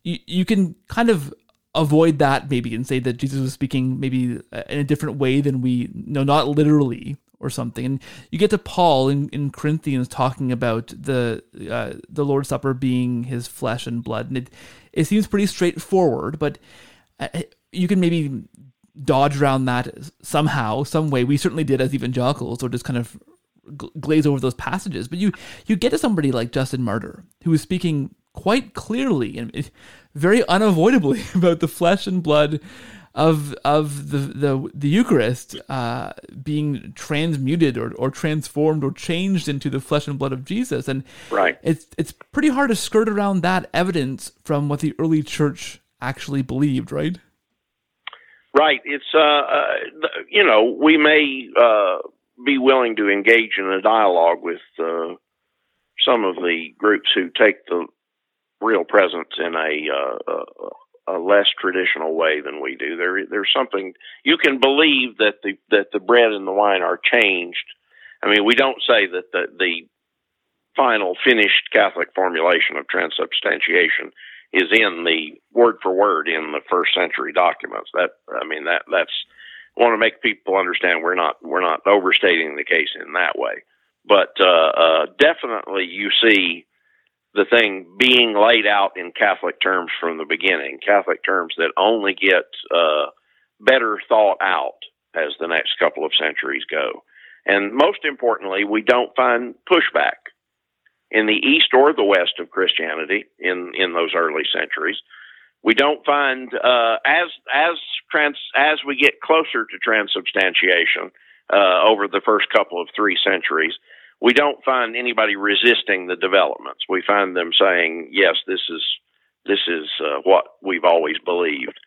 Speaker 1: you, you can kind of avoid that maybe and say that Jesus was speaking maybe in a different way than we know not literally or something and you get to Paul in, in Corinthians talking about the uh, the Lord's Supper being his flesh and blood and it it seems pretty straightforward but uh, you can maybe dodge around that somehow, some way. We certainly did as evangelicals, or just kind of glaze over those passages. But you you get to somebody like Justin Martyr, who is speaking quite clearly and very unavoidably about the flesh and blood of of the the, the Eucharist uh, being transmuted or, or transformed or changed into the flesh and blood of Jesus, and
Speaker 2: right.
Speaker 1: it's it's pretty hard to skirt around that evidence from what the early church actually believed, right?
Speaker 2: Right. It's uh, uh you know we may uh, be willing to engage in a dialogue with uh, some of the groups who take the real presence in a, uh, a less traditional way than we do. There, there's something you can believe that the that the bread and the wine are changed. I mean, we don't say that the the final finished Catholic formulation of transubstantiation is in the word for word in the first century documents. That I mean that that's want to make people understand we're not we're not overstating the case in that way, but uh, uh, definitely you see the thing being laid out in Catholic terms from the beginning, Catholic terms that only get uh, better thought out as the next couple of centuries go. And most importantly, we don't find pushback in the east or the west of Christianity in in those early centuries. We don't find uh, as as trans as we get closer to transubstantiation uh, over the first couple of three centuries, we don't find anybody resisting the developments. We find them saying, "Yes, this is this is uh, what we've always believed."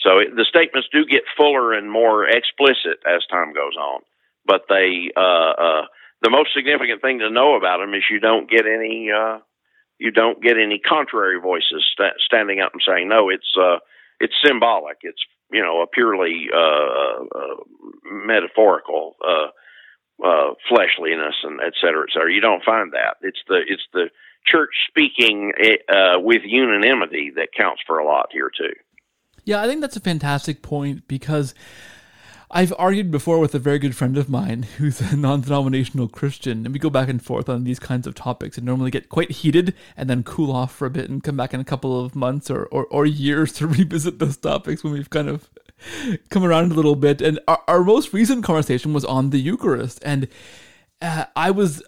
Speaker 2: So it, the statements do get fuller and more explicit as time goes on, but they uh, uh, the most significant thing to know about them is you don't get any uh, you don't get any contrary voices st- standing up and saying no. It's uh, it's symbolic. It's you know a purely uh, metaphorical uh, fleshliness and et cetera, et cetera. You don't find that. It's the it's the church speaking uh, with unanimity that counts for a lot here too.
Speaker 1: Yeah, I think that's a fantastic point because I've argued before with a very good friend of mine who's a non denominational Christian, and we go back and forth on these kinds of topics and normally get quite heated and then cool off for a bit and come back in a couple of months or, or, or years to revisit those topics when we've kind of come around a little bit. And our, our most recent conversation was on the Eucharist. And uh, I was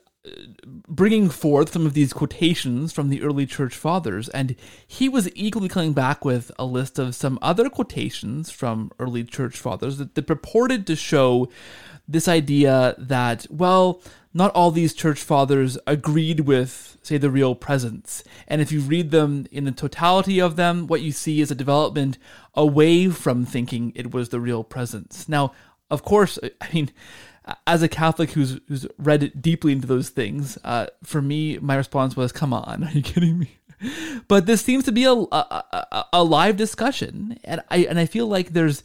Speaker 1: bringing forth some of these quotations from the early church fathers, and he was equally coming back with a list of some other quotations from early church fathers that, that purported to show this idea that, well, not all these church fathers agreed with, say, the real presence. And if you read them in the totality of them, what you see is a development away from thinking it was the real presence. Now, of course, I mean, as a Catholic who's who's read deeply into those things, uh, for me, my response was, "Come on, are you kidding me?" But this seems to be a, a, a, live discussion, and I and I feel like there's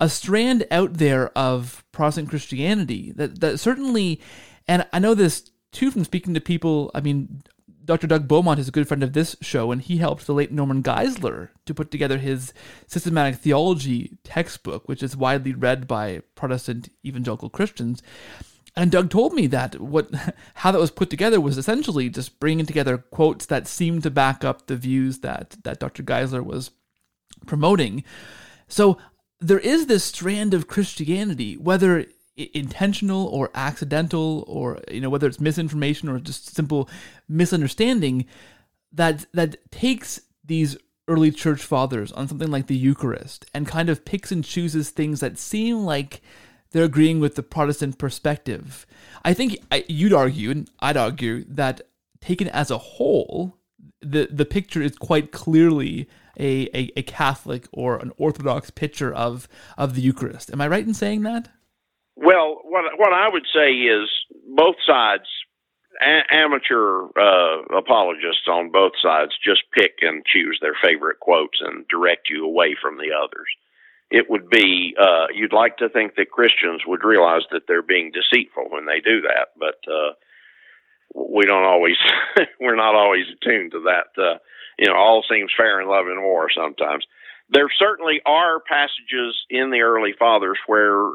Speaker 1: a strand out there of Protestant Christianity that that certainly, and I know this too from speaking to people. I mean, Dr. Doug Beaumont is a good friend of this show, and he helped the late Norman Geisler to put together his systematic theology textbook, which is widely read by Protestant evangelical Christians. And Doug told me that what how that was put together was essentially just bringing together quotes that seemed to back up the views that that Dr. Geisler was promoting. So there is this strand of Christianity, whether intentional or accidental or you know whether it's misinformation or just simple misunderstanding that that takes these early church fathers on something like the Eucharist and kind of picks and chooses things that seem like they're agreeing with the Protestant perspective. I think you'd argue, and I'd argue, that taken as a whole, the, the picture is quite clearly a, a, a Catholic or an Orthodox picture of, of the Eucharist. Am I right in saying that?
Speaker 2: Well, what what I would say is both sides, a- amateur uh, apologists on both sides, just pick and choose their favorite quotes and direct you away from the others. It would be uh, you'd like to think that Christians would realize that they're being deceitful when they do that, but uh, we don't always we're not always attuned to that. Uh, you know, all seems fair in love and war sometimes. There certainly are passages in the early fathers where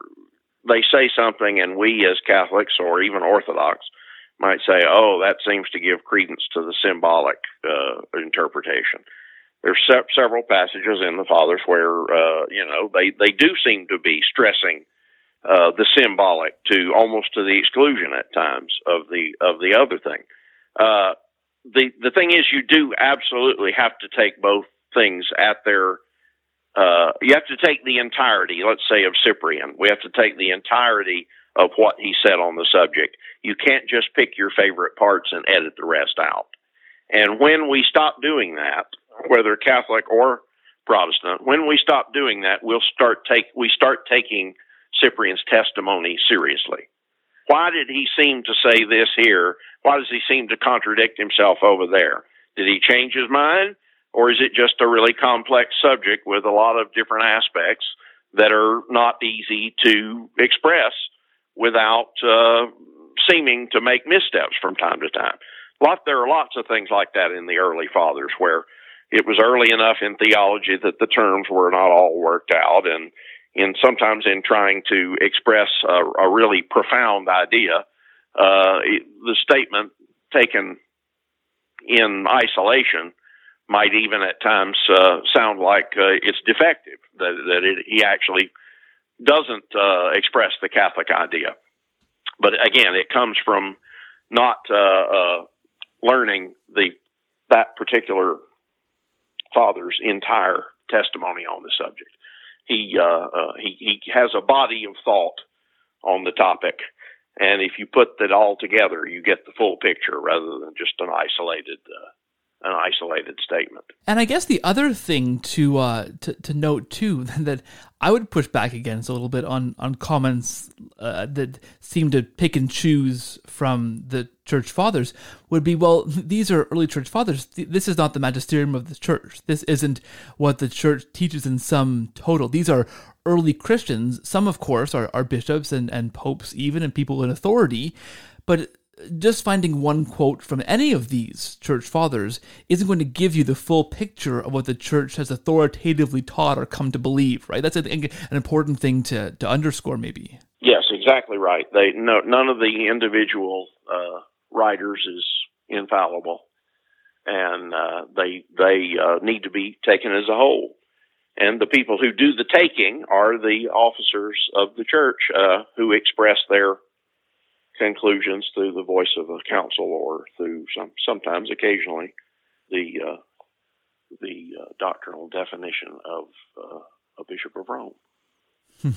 Speaker 2: they say something, and we as Catholics or even Orthodox might say, "Oh, that seems to give credence to the symbolic uh, interpretation." There's se- several passages in the Fathers where uh, you know they they do seem to be stressing uh, the symbolic to almost to the exclusion at times of the of the other thing. Uh, the the thing is, you do absolutely have to take both things at their uh, you have to take the entirety, let's say, of Cyprian. We have to take the entirety of what he said on the subject. You can't just pick your favorite parts and edit the rest out. And when we stop doing that, whether Catholic or Protestant, when we stop doing that, we'll start take we start taking Cyprian's testimony seriously. Why did he seem to say this here? Why does he seem to contradict himself over there? Did he change his mind? Or is it just a really complex subject with a lot of different aspects that are not easy to express without uh, seeming to make missteps from time to time? Lot there are lots of things like that in the early fathers where it was early enough in theology that the terms were not all worked out, and in sometimes in trying to express a, a really profound idea, uh, the statement taken in isolation might even at times uh, sound like uh, it's defective, that, that it, he actually doesn't uh, express the Catholic idea. But again, it comes from not uh, uh, learning the that particular father's entire testimony on the subject. He uh, he he has a body of thought on the topic, and if you put that all together, you get the full picture rather than just an isolated an isolated statement.
Speaker 1: And I guess the other thing to uh, to, to note too that I would push back against a little bit on on comments uh, that seem to pick and choose from the church fathers would be well these are early church fathers. This is not the magisterium of the church. This isn't what the church teaches in sum total. These are early christians. Some of course are, are bishops and, and popes even and people in authority. But just finding one quote from any of these church fathers isn't going to give you the full picture of what the church has authoritatively taught or come to believe, right? That's an important thing to, to underscore, maybe.
Speaker 2: Yes, exactly right. They no, none of the individual uh, writers is infallible, and uh, they they uh, need to be taken as a whole. And the people who do the taking are the officers of the church uh, who express their conclusions through the voice of a council or through some sometimes occasionally the uh, the uh, doctrinal definition of uh, a bishop of Rome.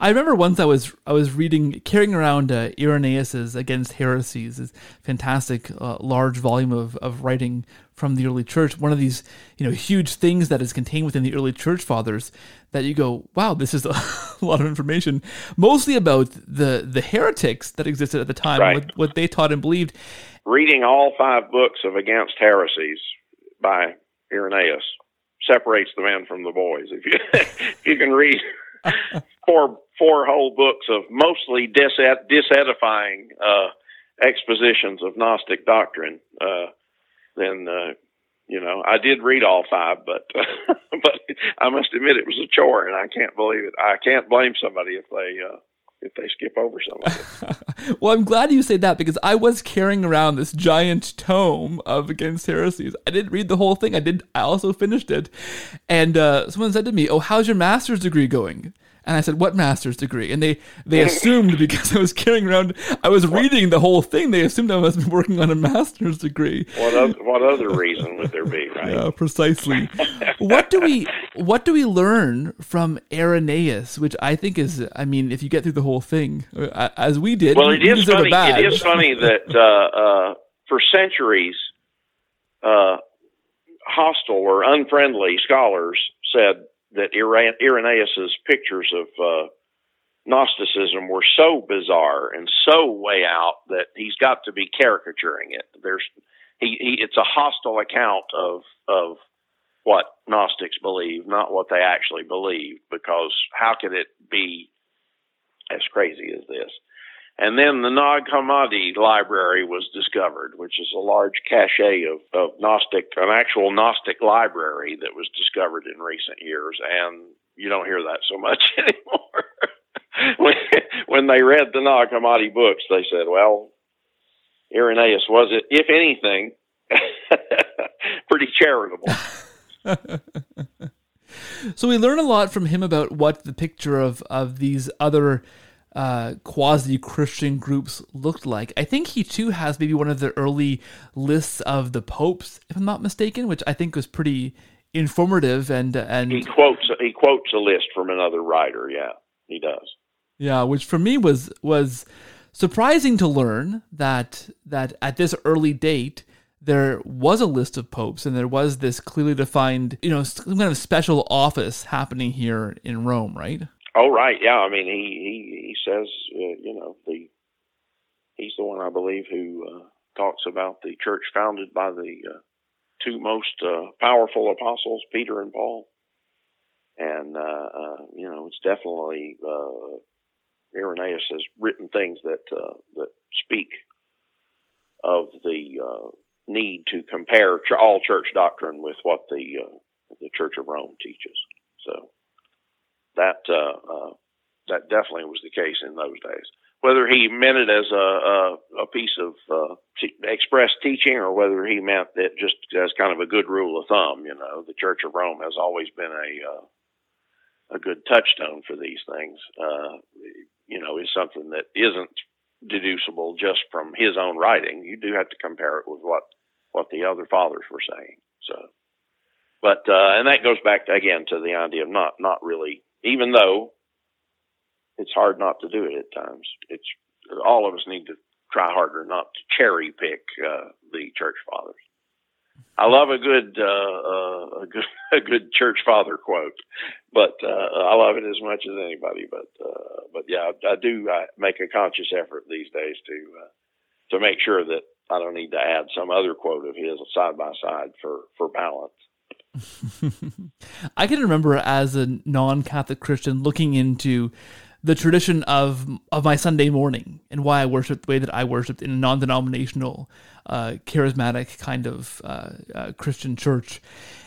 Speaker 1: I remember once I was I was reading carrying around uh, Irenaeus's Against Heresies, this fantastic uh, large volume of, of writing from the early church. One of these you know huge things that is contained within the early church fathers that you go, wow, this is a lot of information, mostly about the the heretics that existed at the time, right. what, what they taught and believed.
Speaker 2: Reading all five books of Against Heresies by Irenaeus separates the man from the boys. If you if you can read four four whole books of mostly dised- disedifying uh, expositions of Gnostic doctrine, uh, then uh, you know I did read all five, but but I must admit it was a chore, and I can't believe it. I can't blame somebody if they uh, if they skip over some of
Speaker 1: it. well, I'm glad you say that because I was carrying around this giant tome of Against Heresies. I didn't read the whole thing. I did. I also finished it, and uh, someone said to me, "Oh, how's your master's degree going?" And I said, "What master's degree?" And they they assumed because I was carrying around, I was reading the whole thing. They assumed I was working on a master's degree.
Speaker 2: What other, what other reason would there be, right?
Speaker 1: Yeah, precisely. what do we what do we learn from Irenaeus? Which I think is, I mean, if you get through the whole thing, uh, as we did,
Speaker 2: well, it is funny. It is funny that uh, uh, for centuries, uh, hostile or unfriendly scholars said that Irenaeus's pictures of uh, Gnosticism were so bizarre and so way out that he's got to be caricaturing it. There's he, he it's a hostile account of of what Gnostics believe, not what they actually believe, because how could it be as crazy as this? And then the Nag Hammadi library was discovered, which is a large cache of, of Gnostic, an actual Gnostic library that was discovered in recent years. And you don't hear that so much anymore. when, when they read the Nag Hammadi books, they said, well, Irenaeus was it, if anything, pretty charitable.
Speaker 1: so we learn a lot from him about what the picture of, of these other uh, quasi Christian groups looked like. I think he too has maybe one of the early lists of the popes, if I'm not mistaken, which I think was pretty informative and and
Speaker 2: he quotes he quotes a list from another writer. Yeah, he does.
Speaker 1: Yeah, which for me was was surprising to learn that that at this early date there was a list of popes and there was this clearly defined, you know, some kind of special office happening here in Rome, right?
Speaker 2: Oh right, yeah. I mean, he he he says, uh, you know, the he's the one I believe who uh, talks about the church founded by the uh, two most uh, powerful apostles, Peter and Paul. And uh, uh, you know, it's definitely uh, Irenaeus has written things that uh, that speak of the uh, need to compare all church doctrine with what the uh, the Church of Rome teaches. So that uh, uh, that definitely was the case in those days. Whether he meant it as a a, a piece of uh, express teaching, or whether he meant it just as kind of a good rule of thumb, you know, the Church of Rome has always been a uh, a good touchstone for these things. Uh, you know, is something that isn't deducible just from his own writing. You do have to compare it with what what the other fathers were saying. So, but uh, and that goes back to, again to the idea of not not really even though it's hard not to do it at times. It's all of us need to try harder not to cherry pick uh, the church fathers. I love a good uh, uh, a good a good church father quote, but uh, I love it as much as anybody. But uh, but yeah, I, I do I make a conscious effort these days to uh, to make sure that I don't need to add some other quote of his side by side for for balance.
Speaker 1: I can remember as a non Catholic Christian looking into the tradition of of my Sunday morning and why I worship the way that I worshiped in a non-denominational, uh, charismatic kind of uh, uh, Christian church.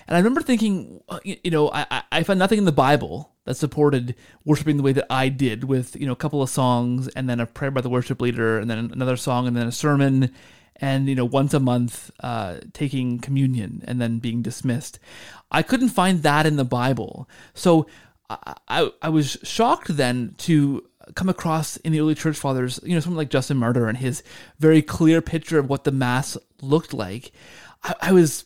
Speaker 1: And I remember thinking, uh, you know, I, I found nothing in the Bible that supported worshiping the way that I did, with you know a couple of songs and then a prayer by the worship leader, and then another song and then a sermon, and you know once a month uh, taking communion and then being dismissed. I couldn't find that in the Bible, so I, I, I was shocked then to come across in the early church fathers, you know, someone like Justin Martyr and his very clear picture of what the mass looked like. I, I was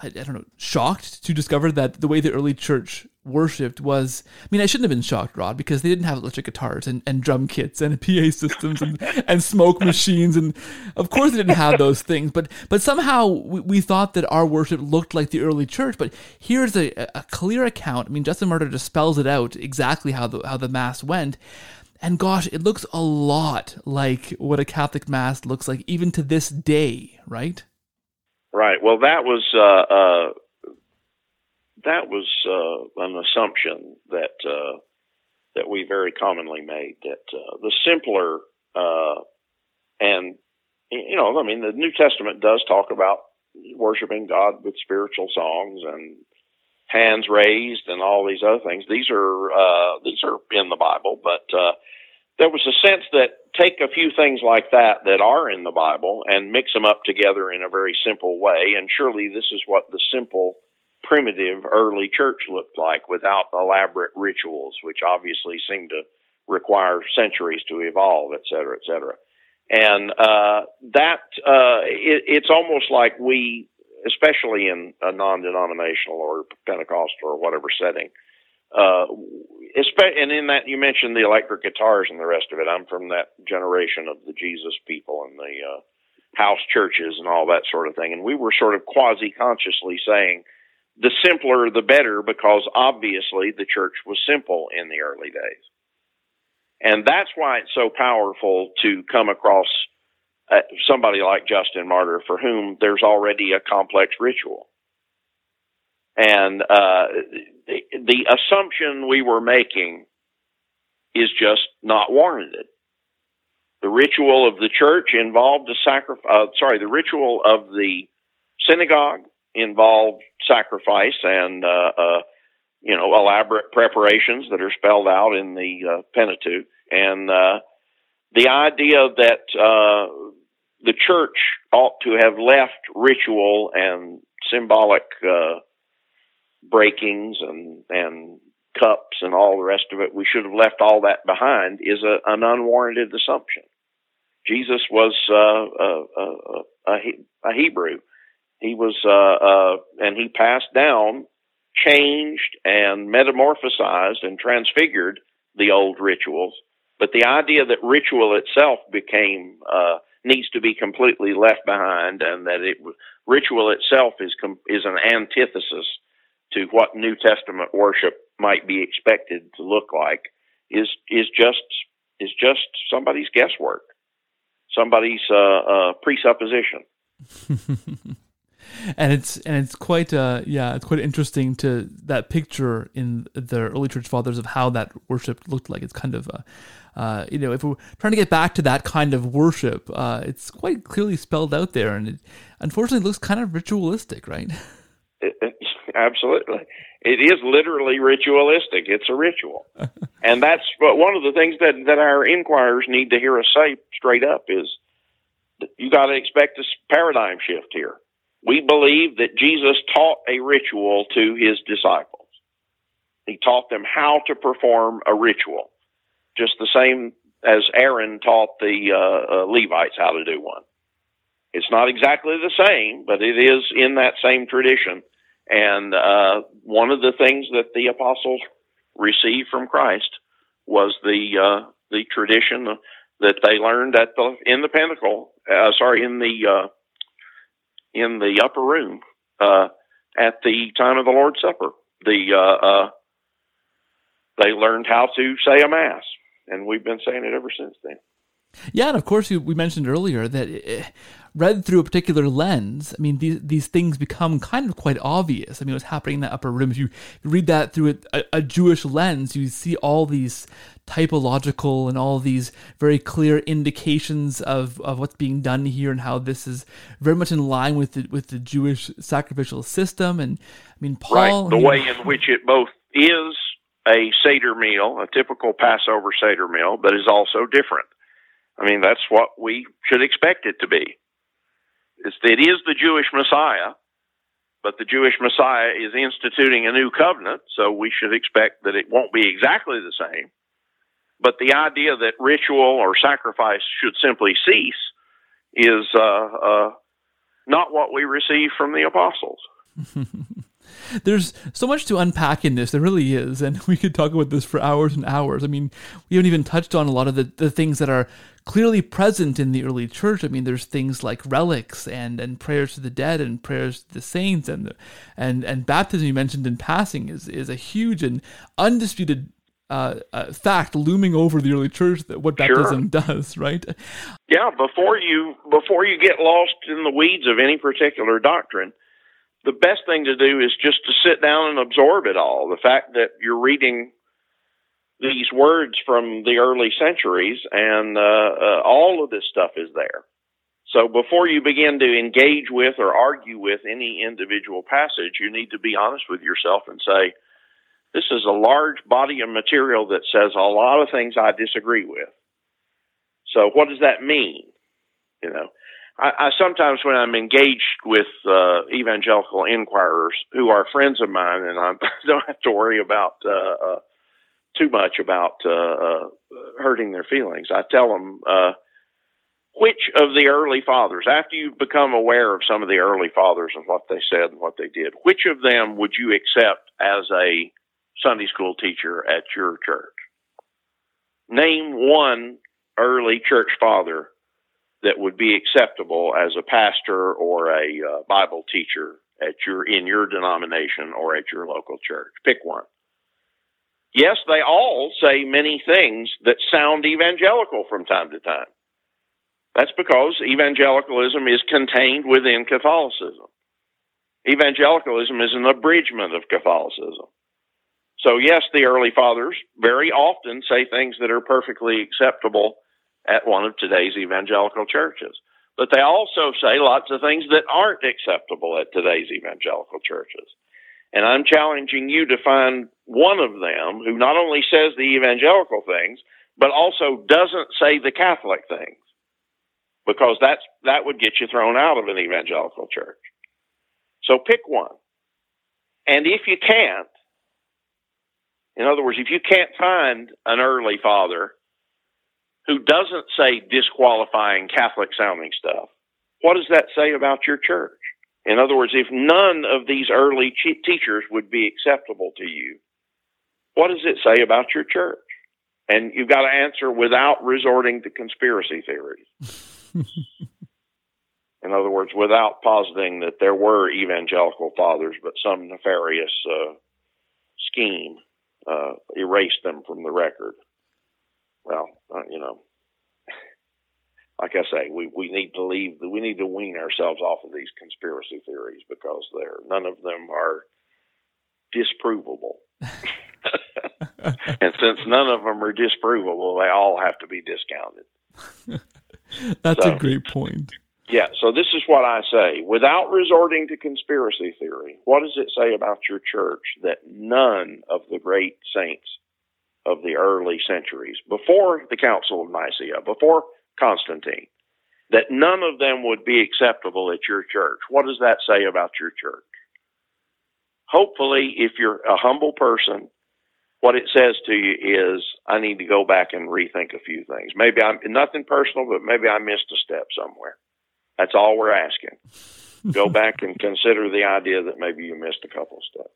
Speaker 1: I, I, don't know, shocked to discover that the way the early church worshipped was, I mean, I shouldn't have been shocked, Rod, because they didn't have electric guitars and, and drum kits and PA systems and, and smoke machines. And of course they didn't have those things, but, but somehow we, we thought that our worship looked like the early church. But here's a, a clear account. I mean, Justin Martyr just spells it out exactly how the, how the mass went. And gosh, it looks a lot like what a Catholic mass looks like even to this day, right?
Speaker 2: Right. Well, that was uh, uh, that was uh, an assumption that uh, that we very commonly made that uh, the simpler uh, and you know, I mean, the New Testament does talk about worshiping God with spiritual songs and hands raised and all these other things. These are these are in the Bible, but there was a sense that take a few things like that that are in the Bible and mix them up together in a very simple way. And surely this is what the simple, primitive early church looked like without elaborate rituals, which obviously seem to require centuries to evolve, et cetera, et cetera. And uh, that uh, it, it's almost like we, especially in a non-denominational or Pentecostal or whatever setting, uh, and in that you mentioned the electric guitars and the rest of it. I'm from that generation of the Jesus people and the uh, house churches and all that sort of thing. And we were sort of quasi consciously saying the simpler the better because obviously the church was simple in the early days. And that's why it's so powerful to come across uh, somebody like Justin Martyr for whom there's already a complex ritual. And uh, the, the assumption we were making is just not warranted. The ritual of the church involved a sacrifice. Uh, sorry, the ritual of the synagogue involved sacrifice and uh, uh, you know elaborate preparations that are spelled out in the uh, Pentateuch, and uh, the idea that uh, the church ought to have left ritual and symbolic breakings and and cups and all the rest of it. We should have left all that behind. Is a, an unwarranted assumption. Jesus was uh, a, a, a, Hebrew. He was, uh, uh, and he passed down, changed, and metamorphosized and transfigured the old rituals. But the idea that ritual itself became uh, needs to be completely left behind, and that it ritual itself is com- is an antithesis to what New Testament worship might be expected to look like is is just is just somebody's guesswork, somebody's uh, uh, presupposition.
Speaker 1: and it's and it's quite uh yeah it's quite interesting to that picture in the early church fathers of how that worship looked like it's kind of uh, uh you know if we're trying to get back to that kind of worship uh it's quite clearly spelled out there and it unfortunately looks kind of ritualistic right
Speaker 2: it, it, absolutely. It is literally ritualistic. It's a ritual. and that's but one of the things that, that our inquirers need to hear us say straight up is you got to expect a paradigm shift here. We believe that Jesus taught a ritual to his disciples. He taught them how to perform a ritual, just the same as Aaron taught the uh, uh, Levites how to do one. It's not exactly the same, but it is in that same tradition. And uh, one of the things that the apostles received from Christ was the uh, the tradition that they learned at the in the Cenacle. Uh, sorry, in the uh, in the upper room uh, at the time of the Lord's Supper. The uh, they learned how to say a mass, and we've been saying it ever since then.
Speaker 1: Yeah, and of course, we mentioned earlier that eh, read through a particular lens, I mean, these these things become kind of quite obvious. I mean, what's happening in that upper room? If you read that through a, a Jewish lens, you see all these typological and all these very clear indications of, of what's being done here and how this is very much in line with the, with the Jewish sacrificial system. And I mean, Paul.
Speaker 2: Right, the way in which it both is a Seder meal, a typical Passover Seder meal, but is also different. I mean, that's what we should expect it to be. It's, it is the Jewish Messiah, but the Jewish Messiah is instituting a new covenant, so we should expect that it won't be exactly the same. But the idea that ritual or sacrifice should simply cease is uh, uh, not what we receive from the apostles.
Speaker 1: There's so much to unpack in this. There really is. And we could talk about this for hours and hours. I mean, we haven't even touched on a lot of the, the things that are clearly present in the early church. I mean, there's things like relics and, and prayers to the dead and prayers to the saints and and and baptism you mentioned in passing is is a huge and undisputed uh, uh, fact looming over the early church that what baptism sure. does, right?
Speaker 2: Yeah, before you before you get lost in the weeds of any particular doctrine, the best thing to do is just to sit down and absorb it all. The fact that you're reading these words from the early centuries, and uh, uh, all of this stuff is there. So before you begin to engage with or argue with any individual passage, you need to be honest with yourself and say, this is a large body of material that says a lot of things I disagree with. So what does that mean? You know, I, I sometimes when I'm engaged with uh, evangelical inquirers who are friends of mine, and I don't have to worry about uh, uh, too much about uh, uh, hurting their feelings. I tell them uh, which of the early fathers, after you've become aware of some of the early fathers and what they said and what they did, which of them would you accept as a Sunday school teacher at your church? Name one early church father that would be acceptable as a pastor or a uh, Bible teacher at your in your denomination or at your local church. Pick one. Yes, they all say many things that sound evangelical from time to time. That's because evangelicalism is contained within Catholicism. Evangelicalism is an abridgment of Catholicism. So, yes, the early fathers very often say things that are perfectly acceptable at one of today's evangelical churches. But they also say lots of things that aren't acceptable at today's evangelical churches. And I'm challenging you to find one of them who not only says the evangelical things, but also doesn't say the Catholic things. Because that's that would get you thrown out of an evangelical church. So pick one. And if you can't, in other words, if you can't find an early father who doesn't say disqualifying Catholic sounding stuff, what does that say about your church? In other words, if none of these early teachers would be acceptable to you, what does it say about your church? And you've got to answer without resorting to conspiracy theories. In other words, without positing that there were evangelical fathers, but some nefarious uh, scheme uh, erased them from the record. Well, uh, you know, like I say, we, we need to leave, we need to wean ourselves off of these conspiracy theories because they're, none of them are disprovable. and since none of them are disprovable, they all have to be discounted.
Speaker 1: That's so, a great point.
Speaker 2: Yeah, so this is what I say. Without resorting to conspiracy theory, what does it say about your church that none of the great saints of the early centuries, before the Council of Nicaea, before Constantine, that none of them would be acceptable at your church. What does that say about your church? Hopefully, if you're a humble person, what it says to you is, I need to go back and rethink a few things. Maybe I'm nothing personal, but maybe I missed a step somewhere. That's all we're asking. go back and consider the idea that maybe you missed a couple of steps.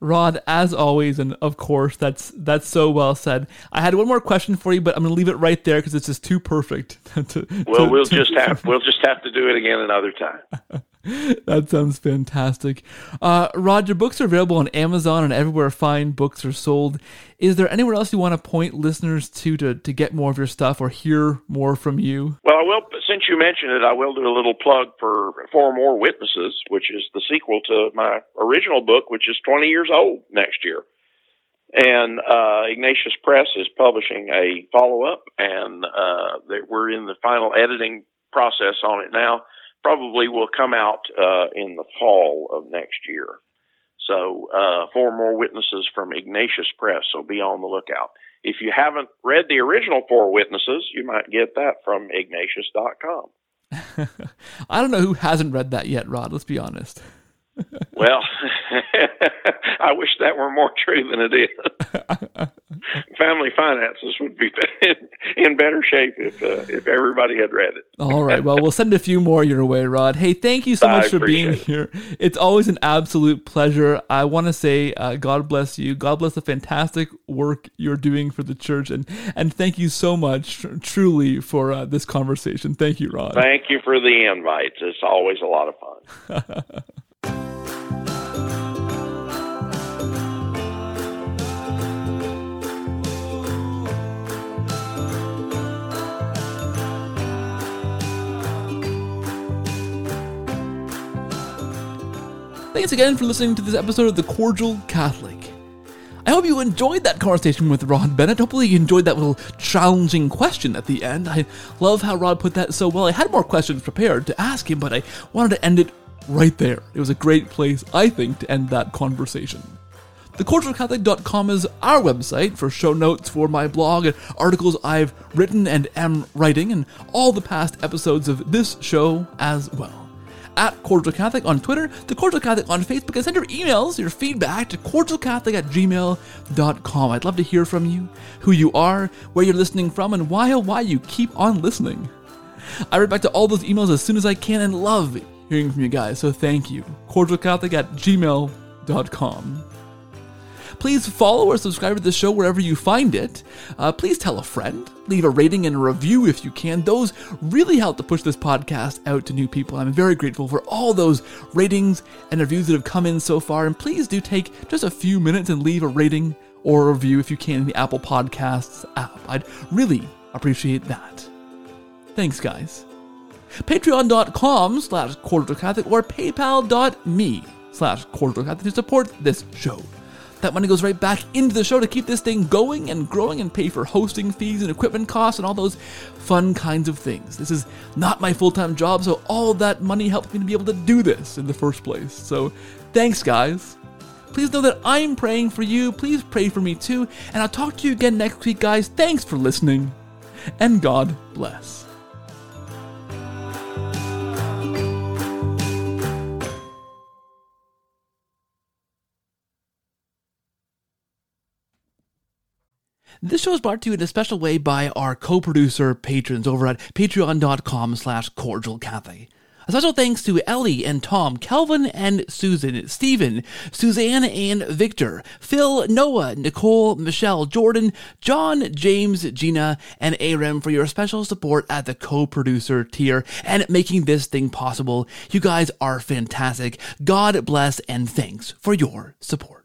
Speaker 1: Rod, as always, and of course, that's that's so well said. I had one more question for you, but I'm going to leave it right there because it's just too perfect.
Speaker 2: to, well, to, we'll to, just have we'll just have to do it again another time.
Speaker 1: that sounds fantastic. Uh, Rod, your books are available on Amazon and everywhere fine books are sold. Is there anywhere else you want to point listeners to, to to get more of your stuff or hear more from you?
Speaker 2: Well, I will. Since you mentioned it, I will do a little plug for Four More Witnesses, which is the sequel to my original book, which is 20 years old next year. And uh, Ignatius Press is publishing a follow up, and uh, we're in the final editing process on it now. Probably will come out uh, in the fall of next year. So, uh, four more witnesses from Ignatius Press, so be on the lookout. If you haven't read the original Four Witnesses, you might get that from Ignatius.com.
Speaker 1: I don't know who hasn't read that yet, Rod. Let's be honest.
Speaker 2: Well, I wish that were more true than it is. Family finances would be in better shape if uh, if everybody had read it.
Speaker 1: All right. Well, we'll send a few more your way, Rod. Hey, thank you so much I for being it. here. It's always an absolute pleasure. I want to say, uh, God bless you. God bless the fantastic work you're doing for the church, and and thank you so much, truly, for uh, this conversation. Thank you, Rod.
Speaker 2: Thank you for the invites. It's always a lot of fun.
Speaker 1: Thanks again for listening to this episode of The Cordial Catholic. I hope you enjoyed that conversation with Rod Bennett. Hopefully, you enjoyed that little challenging question at the end. I love how Rod put that so well. I had more questions prepared to ask him, but I wanted to end it right there. It was a great place, I think, to end that conversation. TheCordialCatholic.com is our website for show notes for my blog and articles I've written and am writing, and all the past episodes of this show as well at Cordial Catholic on Twitter, the Cordial Catholic on Facebook, and send your emails, your feedback to cordialcatholic at gmail.com. I'd love to hear from you, who you are, where you're listening from, and why oh why you keep on listening. I write back to all those emails as soon as I can and love hearing from you guys, so thank you. Cordialcatholic at gmail.com. Please follow or subscribe to the show wherever you find it. Uh, please tell a friend. Leave a rating and a review if you can. Those really help to push this podcast out to new people. I'm very grateful for all those ratings and reviews that have come in so far. And please do take just a few minutes and leave a rating or a review if you can in the Apple Podcasts app. I'd really appreciate that. Thanks, guys. Patreon.com slash Catholic or PayPal.me slash Catholic to support this show. That money goes right back into the show to keep this thing going and growing and pay for hosting fees and equipment costs and all those fun kinds of things. This is not my full time job, so all that money helps me to be able to do this in the first place. So thanks, guys. Please know that I'm praying for you. Please pray for me too. And I'll talk to you again next week, guys. Thanks for listening, and God bless. This show is brought to you in a special way by our co-producer patrons over at patreon.com slash cordialcafe. A special thanks to Eli and Tom, Kelvin and Susan, Stephen, Suzanne and Victor, Phil, Noah, Nicole, Michelle, Jordan, John, James, Gina, and Aram for your special support at the co-producer tier and making this thing possible. You guys are fantastic. God bless and thanks for your support.